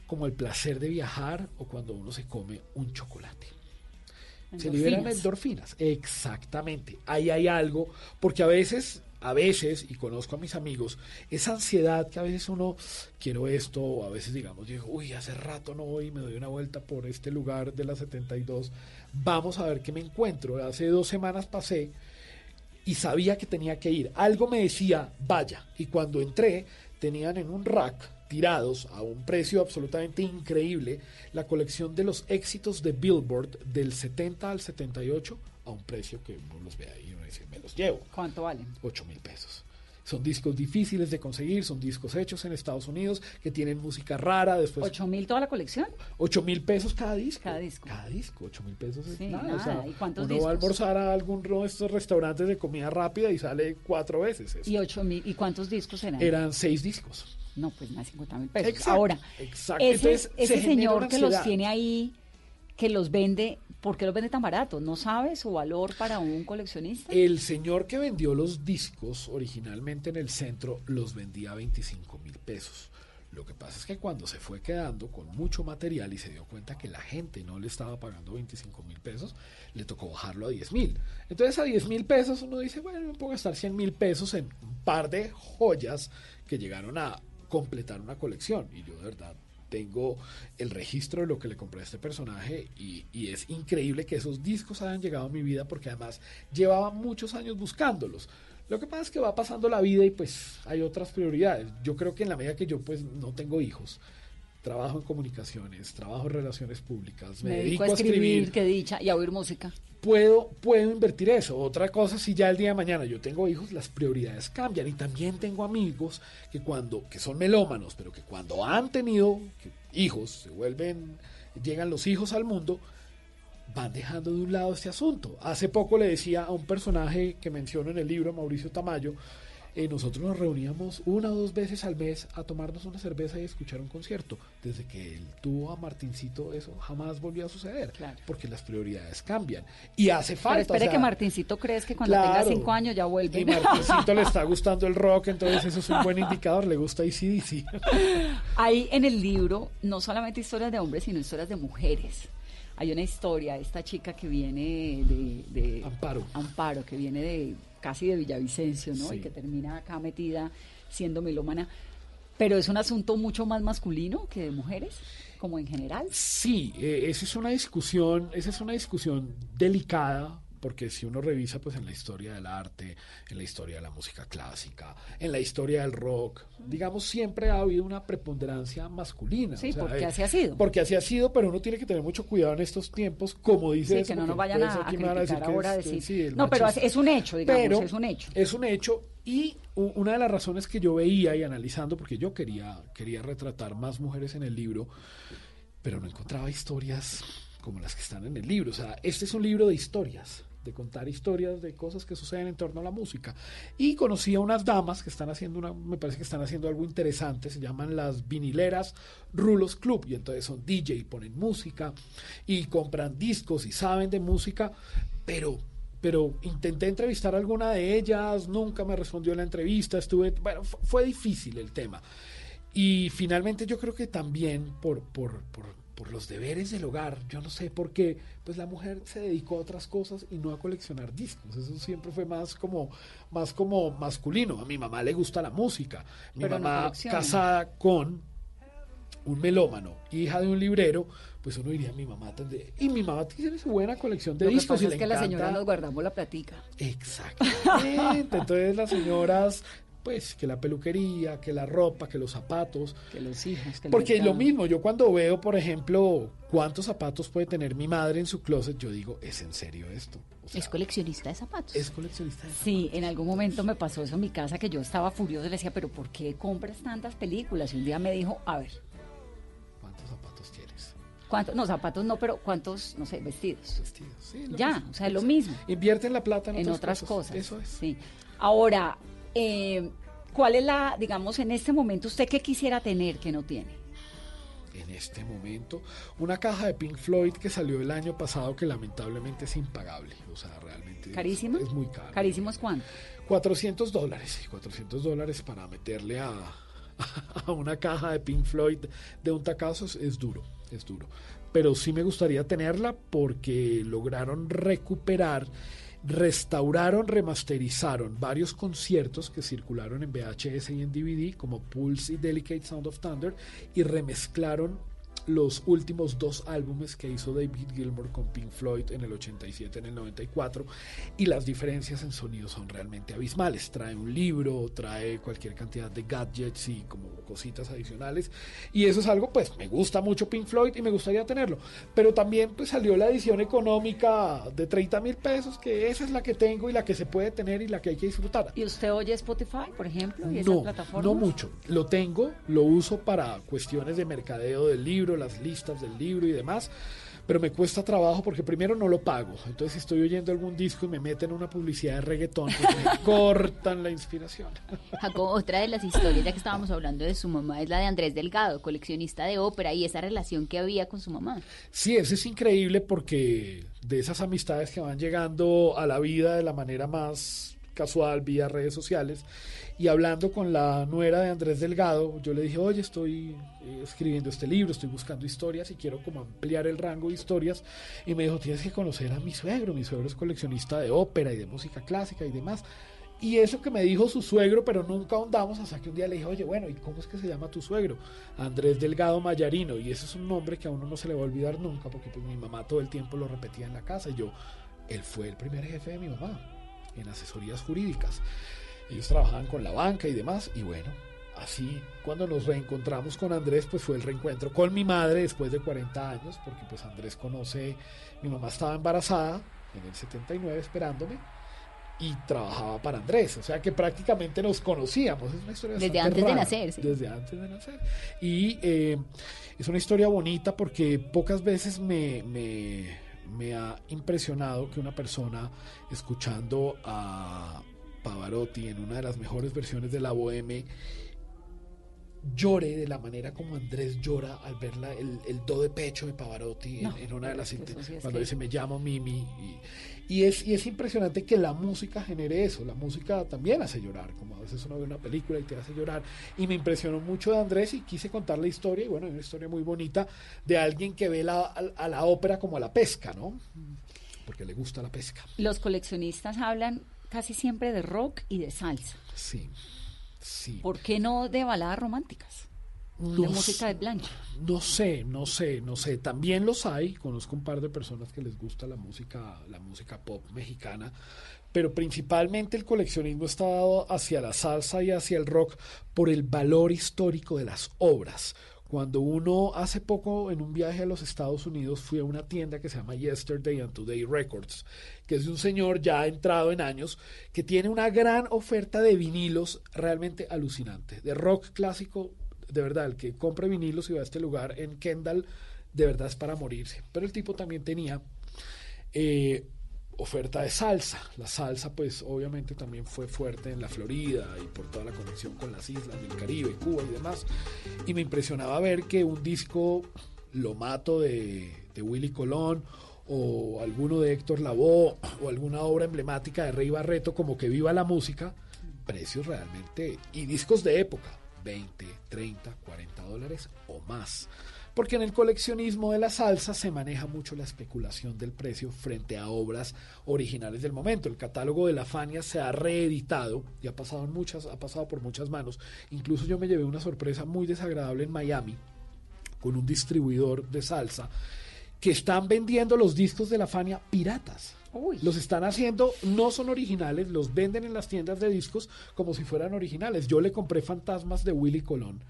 como el placer de viajar o cuando uno se come un chocolate. Se liberan Endorfinas. endorfinas. Exactamente. Ahí hay algo, porque a veces, a veces, y conozco a mis amigos, esa ansiedad que a veces uno quiero esto, o a veces digamos, digo, uy, hace rato no voy, me doy una vuelta por este lugar de la 72, vamos a ver qué me encuentro. Hace dos semanas pasé y sabía que tenía que ir. Algo me decía, vaya. Y cuando entré, tenían en un rack tirados a un precio absolutamente increíble la colección de los éxitos de Billboard del 70 al 78 a un precio que uno los ve ahí y uno dice, me los llevo. ¿Cuánto valen? 8 mil pesos. Son discos difíciles de conseguir, son discos hechos en Estados Unidos que tienen música rara. Después, ¿Ocho mil toda la colección? 8 mil pesos cada disco. Cada disco. Cada disco, 8 mil pesos es Sí, nada. o sea, ¿Y cuántos uno discos? va a almorzar a alguno de estos restaurantes de comida rápida y sale cuatro veces. eso. ¿Y ocho mil? ¿Y cuántos discos eran? Eran seis discos. No, pues más de 50 mil pesos. Exacto, Ahora, exacto. ese, Entonces, señor que los tiene ahí, que los vende, ¿por qué los vende tan baratos? ¿No sabe su valor para un coleccionista? El señor que vendió los discos originalmente en el centro los vendía a 25 mil pesos. Lo que pasa es que cuando se fue quedando con mucho material y se dio cuenta que la gente no le estaba pagando 25 mil pesos, le tocó bajarlo a 10 mil. Entonces a 10 mil pesos uno dice, bueno, me puedo gastar 100 mil pesos en un par de joyas que llegaron a completar una colección. Y yo de verdad tengo el registro de lo que le compré a este personaje y, y es increíble que esos discos hayan llegado a mi vida porque además llevaba muchos años buscándolos. Lo que pasa es que va pasando la vida y pues hay otras prioridades. Yo creo que en la medida que yo pues no tengo hijos, trabajo en comunicaciones, trabajo en relaciones públicas, me, Me dedico a escribir, qué dicha, y a oír música. puedo, puedo invertir eso. Otra cosa, si ya el día de mañana yo tengo hijos, las prioridades cambian. Y también tengo amigos que cuando, que son melómanos, pero que cuando han tenido hijos, se vuelven, llegan los hijos al mundo, van dejando de un lado este asunto. Hace poco le decía a un personaje que menciono en el libro, Mauricio Tamayo, eh, nosotros nos reuníamos una o dos veces al mes a tomarnos una cerveza y escuchar un concierto. Desde que él tuvo a Martincito, eso jamás volvió a suceder, porque las prioridades cambian. Y hace falta. Pero espere o sea, que Martincito crees que cuando claro. tenga cinco años ya vuelve. Y Martincito le está gustando el rock, entonces eso es un buen indicador, le gusta ACDC. Hay en el libro no solamente historias de hombres, sino historias de mujeres. Hay una historia, esta chica que viene de, de- Amparo. Amparo, que viene de casi de Villavicencio, ¿no? Sí. Y que termina acá metida siendo melómana. Pero es un asunto mucho más masculino que de mujeres, como en general. Sí, eh, esa es una discusión, esa es una discusión delicada, porque si uno revisa pues en la historia del arte, en la historia de la música clásica, en la historia del rock, digamos siempre ha habido una preponderancia masculina. Sí, o sea, porque eh, así ha sido. Porque así ha sido, pero uno tiene que tener mucho cuidado en estos tiempos, como dice Sí, eso, que no nos vayan a, a decir criticar que ahora es- decir. sí, no, pero es un hecho, digamos, Pero es un hecho. Es un hecho y una de las razones que yo veía y analizando, porque yo quería, quería retratar más mujeres en el libro, pero no encontraba historias como las que están en el libro. O sea, este es un libro de historias, de contar historias de cosas que suceden en torno a la música. Y conocí a unas damas que están haciendo una, me parece que están haciendo algo interesante, se llaman las vinileras Rulos Club, y entonces son DJ, y ponen música y compran discos y saben de música, pero pero intenté entrevistar a alguna de ellas, nunca me respondió la entrevista, estuve, bueno, fu- fue difícil el tema. Y finalmente yo creo que también por, por, por los deberes del hogar, yo no sé por qué, pues la mujer se dedicó a otras cosas y no a coleccionar discos. Eso siempre fue más como, más como masculino. A mi mamá le gusta la música. Mi Pero mamá casada con un melómano, hija de un librero, pues uno diría, mi mamá tendría... Y mi mamá tiene su buena colección de Lo que discos. pasa y es le que la señora nos guardamos la platica. Exactamente. Entonces las señoras, pues que la peluquería, que la ropa, que los zapatos. Que los hijos. que Porque lo mercado. mismo, yo cuando veo, por ejemplo, cuántos zapatos puede tener mi madre en su closet, yo digo, ¿es en serio esto? O sea, Es coleccionista de zapatos. es coleccionista de Sí, en algún momento me pasó eso en mi casa que yo estaba furiosa y le decía, pero ¿por qué compras tantas películas? Y un día me dijo, a ver, ¿Cuántos zapatos tienes? ¿cuántos? No, zapatos no, pero ¿cuántos, no sé, vestidos? Vestidos, sí. lo Ya, mismo. o sea, lo mismo. Invierten la plata en, en otras cosas. Eso es. Sí. Ahora, eh, ¿cuál es la, digamos, en este momento, usted qué quisiera tener que no tiene? en este momento. Una caja de Pink Floyd que salió el año pasado que lamentablemente es impagable. O sea, realmente es- ¿Carísima? Es, muy caro. ¿Carísimos cuánto? 400 dólares. 400 dólares para meterle a, a una caja de Pink Floyd de un tacazo es, es duro, es duro. Pero sí me gustaría tenerla porque lograron recuperar, restauraron, remasterizaron varios conciertos que circularon en VHS y en DVD como Pulse y Delicate Sound of Thunder y remezclaron los últimos dos álbumes que hizo David Gilmour con Pink Floyd en el 87, en el 94, y las diferencias en sonido son realmente abismales. Trae un libro, trae cualquier cantidad de gadgets y como cositas adicionales, y eso es algo, pues me gusta mucho Pink Floyd y me gustaría tenerlo, pero también pues salió la edición económica de 30 mil pesos, que esa es la que tengo y la que se puede tener y la que hay que disfrutar. ¿Y usted oye Spotify, por ejemplo? ¿Y esas No, plataformas? no mucho. Lo tengo, lo uso para cuestiones de mercadeo del libro, las listas del libro y demás, pero me cuesta trabajo porque primero no lo pago. Entonces, si estoy oyendo algún disco y me meten una publicidad de reggaetón, pues me cortan la inspiración. Jacob, otra de las historias, ya que estábamos hablando de su mamá, es la de Andrés Delgado, coleccionista de ópera, y esa relación que había con su mamá. Sí, eso es increíble porque de esas amistades que van llegando a la vida de la manera más casual vía redes sociales y hablando con la nuera de Andrés Delgado, yo le dije, oye, estoy eh, escribiendo este libro, estoy buscando historias y quiero como ampliar el rango de historias y me dijo, tienes que conocer a mi suegro, mi suegro es coleccionista de ópera y de música clásica y demás. Y eso que me dijo su suegro, pero nunca ahondamos hasta que un día le dije, oye, bueno, ¿y cómo es que se llama tu suegro? Andrés Delgado Mayarino. Y ese es un nombre que a uno no se le va a olvidar nunca, porque pues mi mamá todo el tiempo lo repetía en la casa. Y yo, él fue el primer jefe de mi mamá en asesorías jurídicas. Ellos trabajaban con la banca y demás. Y bueno, así cuando nos reencontramos con Andrés, pues fue el reencuentro con mi madre después de 40 años, porque pues Andrés conoce, mi mamá estaba embarazada en el 79 esperándome y trabajaba para Andrés, o sea que prácticamente nos conocíamos. Es una historia Desde antes de nacer, sí. Desde antes de nacer. Y eh, es una historia bonita porque pocas veces me, me, me ha impresionado que una persona escuchando a Pavarotti en una de las mejores versiones de la Boheme llore de la manera como Andrés llora al ver la- el, el do de pecho de Pavarotti en- No, en, una de las sí cuando dice me llamo Mimi y, y es, y es impresionante que la música genere eso la música también hace llorar como a veces uno ve una película y te hace llorar y me impresionó mucho de Andrés y quise contar la historia y bueno, es una historia muy bonita de alguien que ve la, a, a la ópera como a la pesca, ¿no? Porque le gusta la pesca. Los coleccionistas hablan casi siempre de rock y de salsa. Sí, sí. ¿Por qué no de baladas románticas? de No música de sé. plancha. No sé, no sé, no sé. También los hay. Conozco un par de personas que les gusta la música, la música pop mexicana. Pero principalmente el coleccionismo está dado hacia la salsa y hacia el rock por el valor histórico de las obras. Cuando uno hace poco en un viaje a los Estados Unidos fui a una tienda que se llama Yesterday and Today Records, que es de un señor ya entrado en años que tiene una gran oferta de vinilos realmente alucinante, de rock clásico, de verdad, el que compre vinilos y va a este lugar en Kendall, de verdad es para morirse. Pero el tipo también tenía eh, oferta de salsa. La salsa, pues obviamente también fue fuerte en la Florida y por toda la conexión con las islas del Caribe, Cuba y demás. Y me impresionaba ver que un disco Lo Mato de, de Willy Colón o alguno de Héctor Lavoe o alguna obra emblemática de Rey Barreto como que viva la música, precios realmente y discos de época, 20, 30, 40 dólares o más. Porque en el coleccionismo de la salsa se maneja mucho la especulación del precio frente a obras originales del momento. El catálogo de la Fania se ha reeditado y ha pasado, en muchas, ha pasado por muchas manos. Incluso yo me llevé una sorpresa muy desagradable en Miami con un distribuidor de salsa que están vendiendo los discos de la Fania piratas. Los están haciendo, no son originales, los venden en las tiendas de discos como si fueran originales. Yo le compré Fantasmas de Willy Colón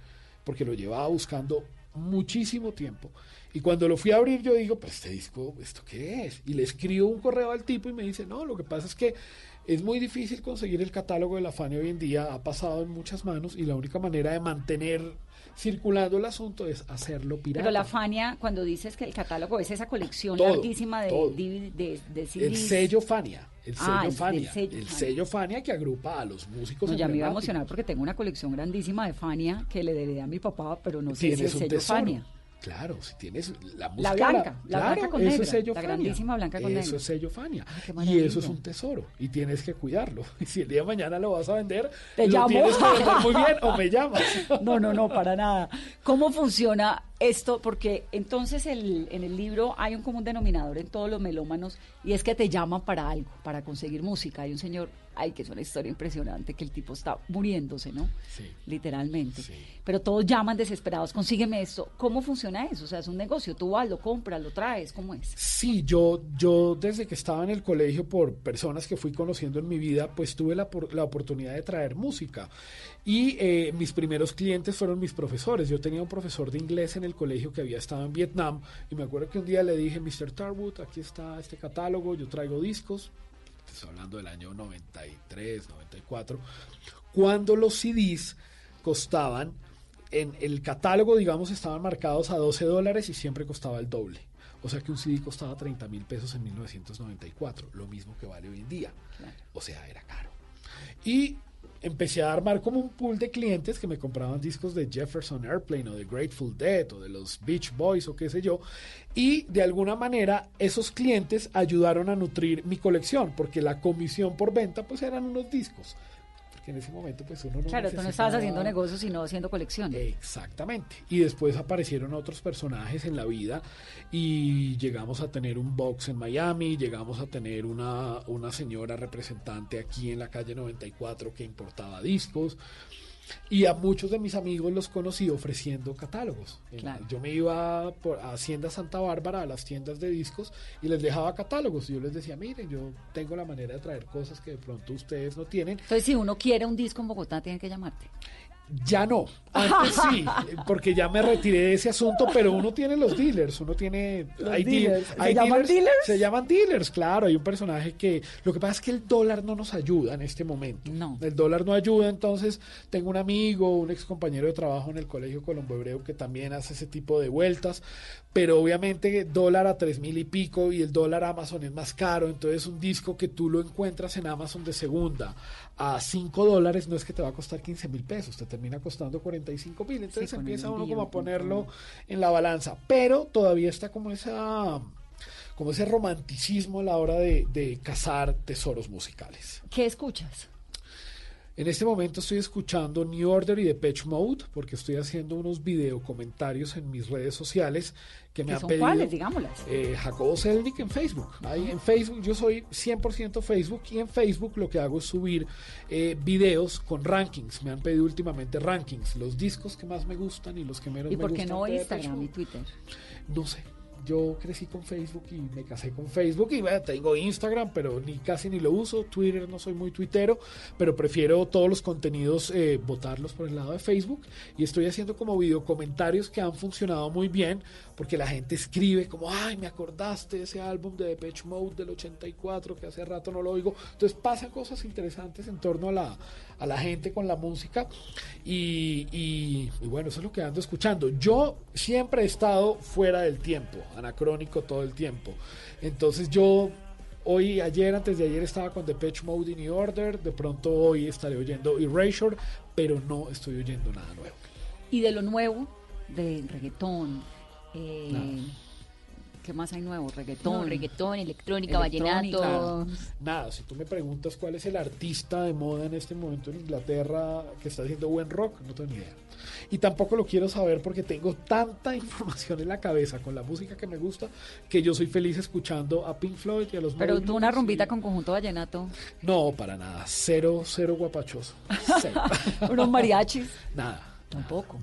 porque lo llevaba buscando muchísimo tiempo. Y cuando lo fui a abrir, yo digo, pues este disco, ¿esto qué es? Y le escribo un correo al tipo y me dice, no, lo que pasa es que es muy difícil conseguir el catálogo de la Fania hoy en día, ha pasado en muchas manos y la única manera de mantener circulando el asunto es hacerlo pirata. Pero la Fania, cuando dices que el catálogo es esa colección Todo, larguísima de, de, de el CDs. sello Fania, el sello Ah, el- Fania, sello el Fania. sello Fania que agrupa a los músicos. No, ya me iba a emocionar porque tengo una colección grandísima de Fania que le heredé a mi papá, pero no sé si el Tienes un sello tesoro. Fania. Claro, si tienes la música. La blanca, la claro, blanca con eso negra, es sello la Fania. grandísima blanca con Eso negra. es sello Fania. y eso es un tesoro. Y tienes que cuidarlo. Y si el día de mañana lo vas a vender, Te lo llamo. tienes que vender muy bien o me llamas. No, no, no, para nada. ¿Cómo funciona esto? Porque entonces el- en el libro hay un común denominador en todos los melómanos y es que te llaman para algo, para conseguir música. Hay un señor, ay, que es una historia impresionante, que el tipo está muriéndose, ¿no? Sí. Literalmente. Pero todos llaman desesperados, consígueme esto. ¿Cómo funciona eso? O sea, es un negocio, tú vas, lo compras, lo traes, ¿cómo es? Sí, yo, yo desde que estaba en el colegio, por personas que fui conociendo en mi vida, pues tuve la, la oportunidad de traer música. Y eh, mis primeros clientes fueron mis profesores. Yo tenía un profesor de inglés en el colegio que había estado en Vietnam. Y me acuerdo que un día le dije, Mr. Tarwood, aquí está este catálogo, yo traigo discos. Estoy hablando del año 93, 94. Cuando los CDs costaban, en el catálogo, digamos, estaban marcados a 12 dólares y siempre costaba el doble. O sea que un CD costaba 30 mil pesos en 1994, lo mismo que vale hoy en día. O sea, era caro. Y empecé a armar como un pool de clientes que me compraban discos de Jefferson Airplane o de Grateful Dead o de los Beach Boys o qué sé yo. Y de alguna manera esos clientes ayudaron a nutrir mi colección porque la comisión por venta pues eran unos discos. Porque en ese momento pues uno no claro, tú no estabas haciendo negocios, sino haciendo colección. Exactamente. Y después aparecieron otros personajes en la vida y llegamos a tener un box en Miami, llegamos a tener una, una señora representante aquí en la calle 94 que importaba discos. Y a muchos de mis amigos los conocí ofreciendo catálogos. Claro. Yo me iba por, a Hacienda Santa Bárbara, a las tiendas de discos, y les dejaba catálogos. Y yo les decía, miren, yo tengo la manera de traer cosas que de pronto ustedes no tienen. Entonces, si uno quiere un disco en Bogotá, tiene que llamarte. Ya no, antes sí, porque ya me retiré de ese asunto, pero uno tiene los dealers, uno tiene... Los hay deal- dealers. ¿Se hay llaman dealers? Se llaman dealers, claro, hay un personaje que... Lo que pasa es que el dólar no nos ayuda en este momento. No. El dólar no ayuda, entonces tengo un amigo, un ex compañero de trabajo en el Colegio Colombo Hebreo que también hace ese tipo de vueltas, pero obviamente dólar a tres mil y pico y el dólar Amazon es más caro, entonces un disco que tú lo encuentras en Amazon de segunda a 5 dólares, no es que te va a costar 15 mil pesos, te termina costando 45 mil. Entonces empieza uno envío, como a ponerlo en la balanza. Pero todavía está como esa como ese romanticismo a la hora de, de cazar tesoros musicales. ¿Qué escuchas? En este momento estoy escuchando New Order y Depeche Mode porque estoy haciendo unos video comentarios en mis redes sociales que me ¿Qué han son pedido. cuáles? Digámoslas. Eh, Jacobo Selnick en Facebook. Ahí en Facebook yo soy 100% Facebook y en Facebook lo que hago es subir eh, videos con rankings. Me han pedido últimamente rankings, los discos que más me gustan y los que menos ¿Y me por qué gustan. no Instagram y. Twitter? No sé. Yo crecí con Facebook y me casé con Facebook y bueno, tengo Instagram, pero ni casi ni lo uso. Twitter no soy muy tuitero, pero prefiero todos los contenidos eh, botarlos por el lado de Facebook y estoy haciendo como video comentarios que han funcionado muy bien porque la gente escribe como, ay, me acordaste de ese álbum de Depeche Mode del 84 que hace rato no lo oigo. Entonces pasan cosas interesantes en torno a la, a la gente con la música y, y- y bueno, eso es lo que ando escuchando. Yo siempre he estado fuera del tiempo, anacrónico todo el tiempo. Entonces yo hoy, ayer, antes de ayer estaba con Depeche Mode y New Order, de pronto hoy estaré oyendo Erasure, pero no estoy oyendo nada nuevo. Y de lo nuevo, de reggaetón, eh, ¿qué más hay nuevo? Reggaetón. No, reggaetón, electrónica, Electrónica. vallenato. Nada, si tú me preguntas cuál es el artista de moda en este momento en Inglaterra que está haciendo buen rock, no tengo ni idea. Y tampoco lo quiero saber porque tengo tanta información en la cabeza con la música que me gusta que yo soy feliz escuchando a Pink Floyd y a los Pero tú una rumbita y- con conjunto vallenato, No, para nada. Cero, cero guapachoso. Cero. unos mariachis. nada. Tampoco.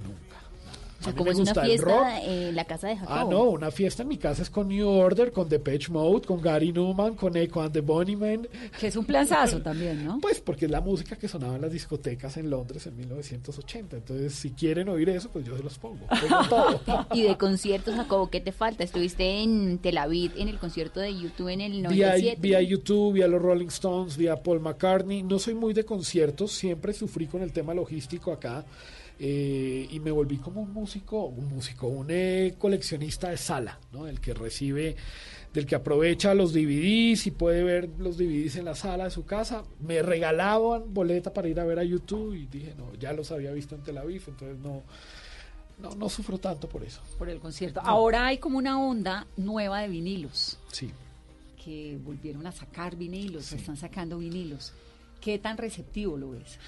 O sea, A mí como me es una gusta el rock. fiesta en la casa de Jacobo. Ah, no, una fiesta en mi casa es con New Order, con Depeche Mode, con Gary Newman, con Echo and the Bunnymen. Que es un planzazo también, ¿no? Pues porque es la música que sonaba en las discotecas en Londres en 1980. Entonces, si quieren oír eso, pues yo se los pongo. Pongo todo. Y de conciertos, Jacobo, ¿qué te falta? Estuviste en Tel Aviv en el concierto de YouTube en el Vía, 97. vía YouTube, vía los Rolling Stones, vía Paul McCartney. No soy muy de conciertos, siempre sufrí con el tema logístico acá. Eh, y me volví como un músico, un músico, un eh, coleccionista de sala, ¿no? El que recibe, del que aprovecha los DVDs y puede ver los DVDs en la sala de su casa. Me regalaban boleta para ir a ver a YouTube y dije, no, ya los había visto en Tel Aviv, entonces no, no, no sufro tanto por eso. Por el concierto. Ahora hay como una onda nueva de vinilos, Sí. que volvieron a sacar vinilos, están sacando vinilos. ¿Qué tan receptivo lo ves?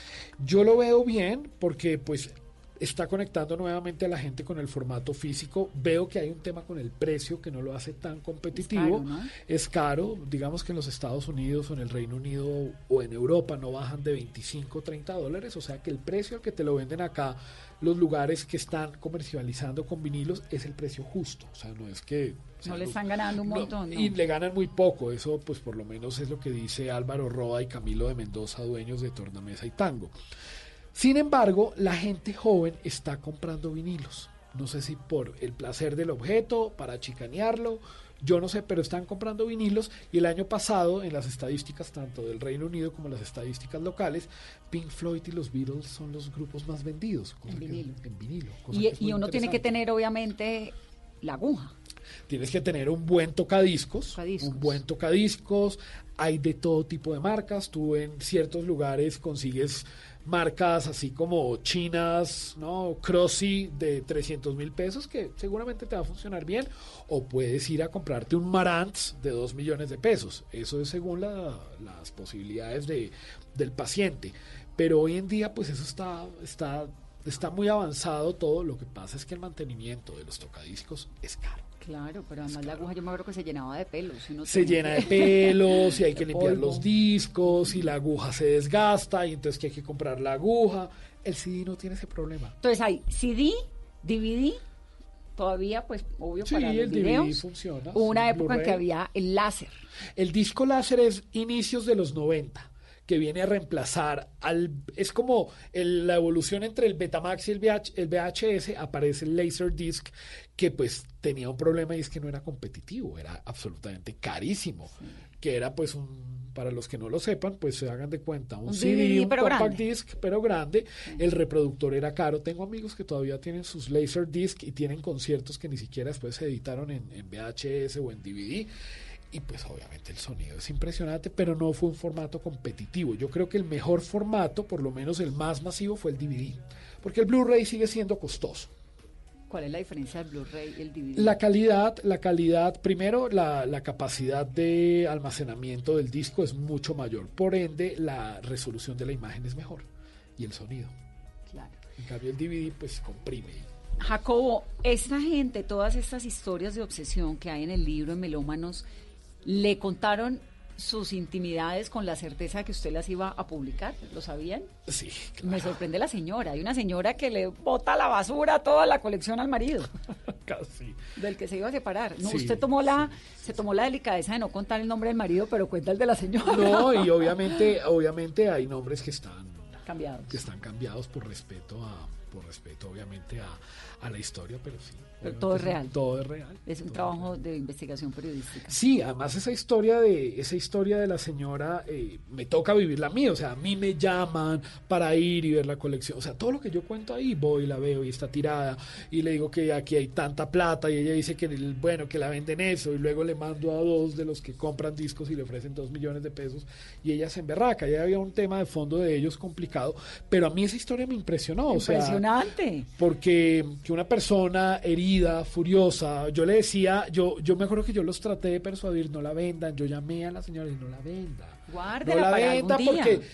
Yo lo veo bien porque pues está conectando nuevamente a la gente con el formato físico. Veo que hay un tema con el precio que no lo hace tan competitivo. caro, ¿no? Es caro. Digamos que en los Estados Unidos o en el Reino Unido o en Europa no bajan de 25 o 30 dólares. O sea que el precio al que te lo venden acá, los lugares que están comercializando con vinilos, es el precio justo. O sea, no es que... o sea, No le están ganando un no, montón, ¿no? Y le ganan muy poco. Eso pues por lo menos es lo que dice Álvaro Roa y Camilo de Mendoza, dueños de Tornamesa y Tango. Sin embargo, la gente joven está comprando vinilos. No sé si por el placer del objeto, para chicanearlo, yo no sé, pero están comprando vinilos y el año pasado en las estadísticas tanto del Reino Unido como las estadísticas locales, Pink Floyd y los Beatles son los grupos más vendidos. En que- vinilo. en vinilo, cosa Y, uno tiene que tener, obviamente, la aguja. Tienes que tener un buen tocadiscos, un buen tocadiscos. Hay de todo tipo de marcas. Tú en ciertos lugares consigues marcas así como chinas, ¿no? Crossy de 300 mil pesos que seguramente te va a funcionar bien. O puedes ir a comprarte un Marantz de 2 millones de pesos. Eso es según la- las posibilidades de, del paciente. Pero hoy en día pues eso está, está, está muy avanzado todo. Lo que pasa es que el mantenimiento de los tocadiscos es caro. Claro, pero además la aguja yo me acuerdo que se llenaba de pelos. y se tenía llena de pelos y hay que limpiar polvo. los discos y la aguja se desgasta y entonces que hay que comprar la aguja. El CD no tiene ese problema. Entonces hay CD, DVD, todavía, pues, obvio, Sí, para los el DVD videos. funciona, Hubo una sí, época en que había el láser. El disco láser es inicios de los 90, que viene a reemplazar al... Es como el- la evolución entre el Betamax y el, VH el VHS, aparece el Laserdisc, que pues tenía un problema y es que no era competitivo, era absolutamente carísimo, que era pues un... Para los que no lo sepan, pues se hagan de cuenta, un, Un CD, un compact grande. disc, pero grande. El reproductor era caro. Tengo amigos que todavía tienen sus Laserdisc y tienen conciertos que ni siquiera después se editaron en, en VHS o en DVD. Y pues obviamente el sonido es impresionante, pero no fue un formato competitivo. Yo creo que el mejor formato, por lo menos el más masivo, fue el DVD. Porque el Blu-ray sigue siendo costoso. ¿Cuál es la diferencia del Blu-ray y el DVD? La calidad, la calidad, primero la, la capacidad de almacenamiento del disco es mucho mayor. Por ende, la resolución de la imagen es mejor. Y el sonido. Claro. En cambio, el DVD pues comprime. Jacobo, esta gente, todas estas historias de obsesión que hay en el libro en Melómanos, ¿le contaron sus intimidades con la certeza de que usted las iba a publicar? ¿Lo sabían? Sí, Me sorprende la señora. Hay una señora que le bota la basura toda la colección al marido, Casi. del que se iba a separar. No, Sí, usted tomó la, se tomó la delicadeza de no contar el nombre del marido, pero cuenta el de la señora. No, y obviamente, obviamente hay nombres que están Cambiados. que están cambiados por respeto a, por respeto obviamente a, a la historia, pero sí. Pero todo es real. Todo es real. Es un trabajo de investigación periodística. Sí, además esa historia de esa historia de la señora eh, me toca vivirla a mí, o sea, a mí me llaman para ir y ver la colección, o sea, todo lo que yo cuento ahí voy, la veo y está tirada y le digo que aquí hay tanta plata y ella dice que bueno que la venden eso y luego le mando a dos de los que compran discos y le ofrecen dos millones de pesos y ella se emberraca, ya había un tema de fondo de ellos complicado, pero a mí esa historia me impresionó, o sea, Impresionante. porque que una persona herida, furiosa, yo le decía, yo, yo me acuerdo que yo los traté de persuadir, no la vendan, yo llamé a la señora y no la venda. Guárdela no la para venda algún día. porque,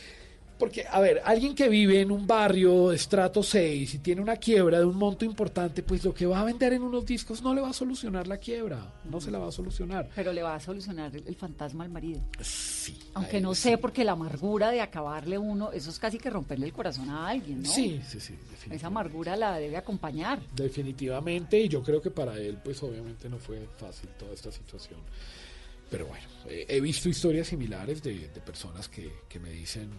porque, a ver, alguien que vive en un barrio de estrato 6 y tiene una quiebra de un monto importante, pues lo que va a vender en unos discos no le va a solucionar la quiebra, no se la va a solucionar. Pero le va a solucionar el, el fantasma al marido. Sí. Aunque no sé, porque la amargura de acabarle uno, eso es casi que romperle el corazón a alguien, ¿no? Sí, sí, sí. Esa amargura la debe acompañar. Definitivamente, y yo creo que para él, pues obviamente no fue fácil toda esta situación. Pero bueno, eh, he visto historias similares de, de personas que, que me dicen,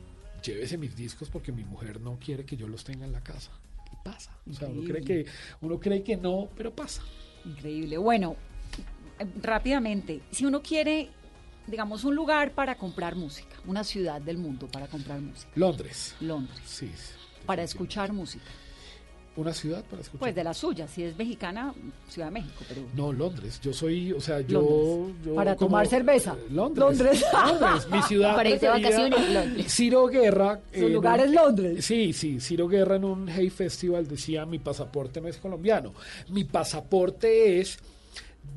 llévese mis discos porque mi mujer no quiere que yo los tenga en la casa. Y pasa. O sea, uno cree, que, uno cree que no, pero pasa. Increíble. Bueno, eh, rápidamente, si uno quiere, digamos, un lugar para comprar música, una ciudad del mundo para comprar música, Londres. Londres, Sí, sí. para escuchar música, Una ciudad para escuchar. pues de la suya, si es mexicana, Ciudad de México, pero... No, Londres. Yo soy, o sea, yo... Para como- tomar cerveza. Eh, Londres. Londres. Londres, mi ciudad. Para irse de vacaciones, Londres. Ciro Guerra. Su en lugar un- es Londres. Sí, sí. Ciro Guerra en un Hey Festival decía: Mi pasaporte no es colombiano. Mi pasaporte es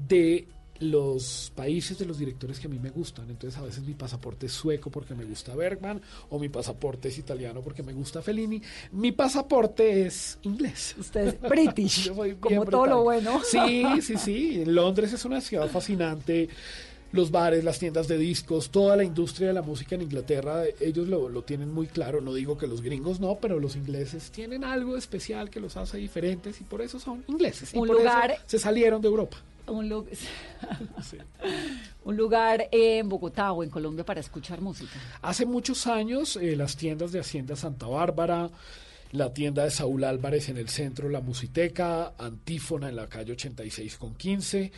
de los países de los directores que a mí me gustan. Entonces, a veces mi pasaporte es sueco porque me gusta Bergman, o mi pasaporte es italiano porque me gusta Fellini. Mi pasaporte es inglés. Usted es British, Yo soy como todo lo bueno. Sí, sí, sí. Londres es una ciudad fascinante. Los bares, las tiendas de discos, toda la industria de la música en Inglaterra, ellos lo, lo tienen muy claro. No digo que los gringos no, pero los ingleses tienen algo especial que los hace diferentes y por eso son ingleses. Y Un por eso lugar- se salieron de Europa. Un, lu- un lugar en Bogotá o en Colombia para escuchar música. Hace muchos años, eh, las tiendas de Hacienda Santa Bárbara, la tienda de Saúl Álvarez en el centro, la Musiteca, Antífona en la calle 86 con 15.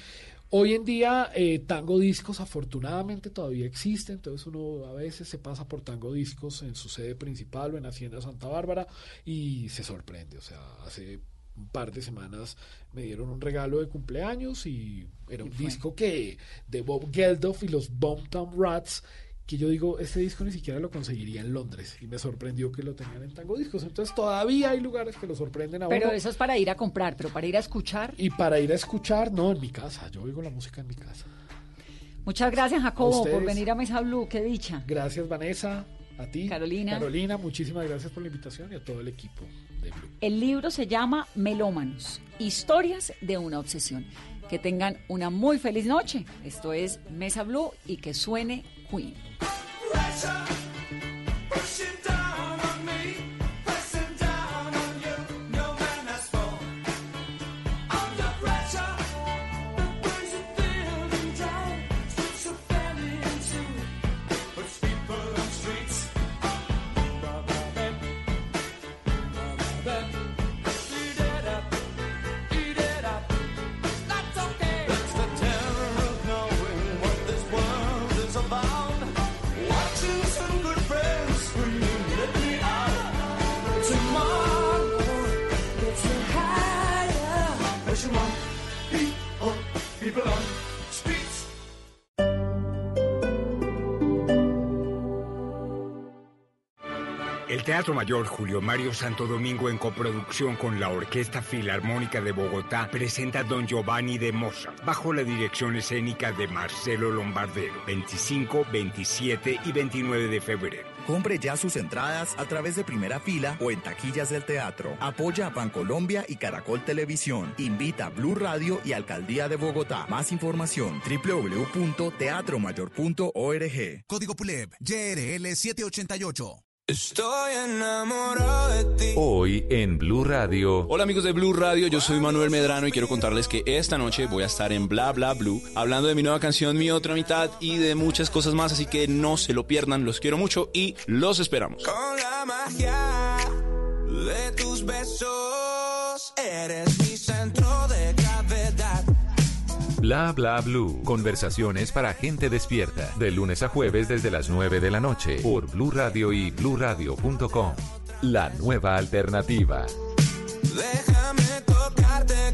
Hoy en día, eh, Tango Discos afortunadamente todavía existe, entonces uno a veces se pasa por Tango Discos en su sede principal o en Hacienda Santa Bárbara y se sorprende. O sea, hace un par de semanas me dieron un regalo de cumpleaños y era un disco que de Bob Geldof y los Bomb Tom Rats que yo digo, este disco ni siquiera lo conseguiría en Londres y me sorprendió que lo tengan en Tango Discos. Entonces todavía hay lugares que lo sorprenden a Pero uno. eso es para ir a comprar, pero para ir a escuchar. Y para ir a escuchar, no, en mi casa. Yo oigo la música en mi casa. Muchas gracias, Jacobo, por venir a Mesa Blue. Qué dicha. Gracias, Vanessa. A ti. Carolina. Carolina, muchísimas gracias por la invitación y a todo el equipo de Blue. El libro se llama Melómanos, historias de una obsesión. Que tengan una muy feliz noche. Esto es Mesa Blue y que suene Queen. Teatro Mayor Julio Mario Santo Domingo en coproducción con la Orquesta Filarmónica de Bogotá presenta Don Giovanni de Mozart bajo la dirección escénica de Marcelo Lombardero 25, 27 y 29 de febrero. Compre ya sus entradas a través de primera fila o en taquillas del teatro. Apoya a Bancolombia y Caracol Televisión. Invita a Blue Radio y Alcaldía de Bogotá. Más información www.teatromayor.org. Código PULEB, YRL 788. Estoy enamorado de ti. Hoy en Blue Radio. Hola amigos de Blue Radio, yo soy Manuel Medrano y quiero contarles que esta noche voy a estar en Bla Bla Blue hablando de mi nueva canción Mi Otra Mitad y de muchas cosas más, así que no se lo pierdan, los quiero mucho y los esperamos. Con la magia de tus besos, eres mi centro de. Bla Bla Blue. Conversaciones para gente despierta. De lunes a jueves desde las 9 de la noche por Blue Radio y bluradio.com. La nueva alternativa. Déjame tocarte.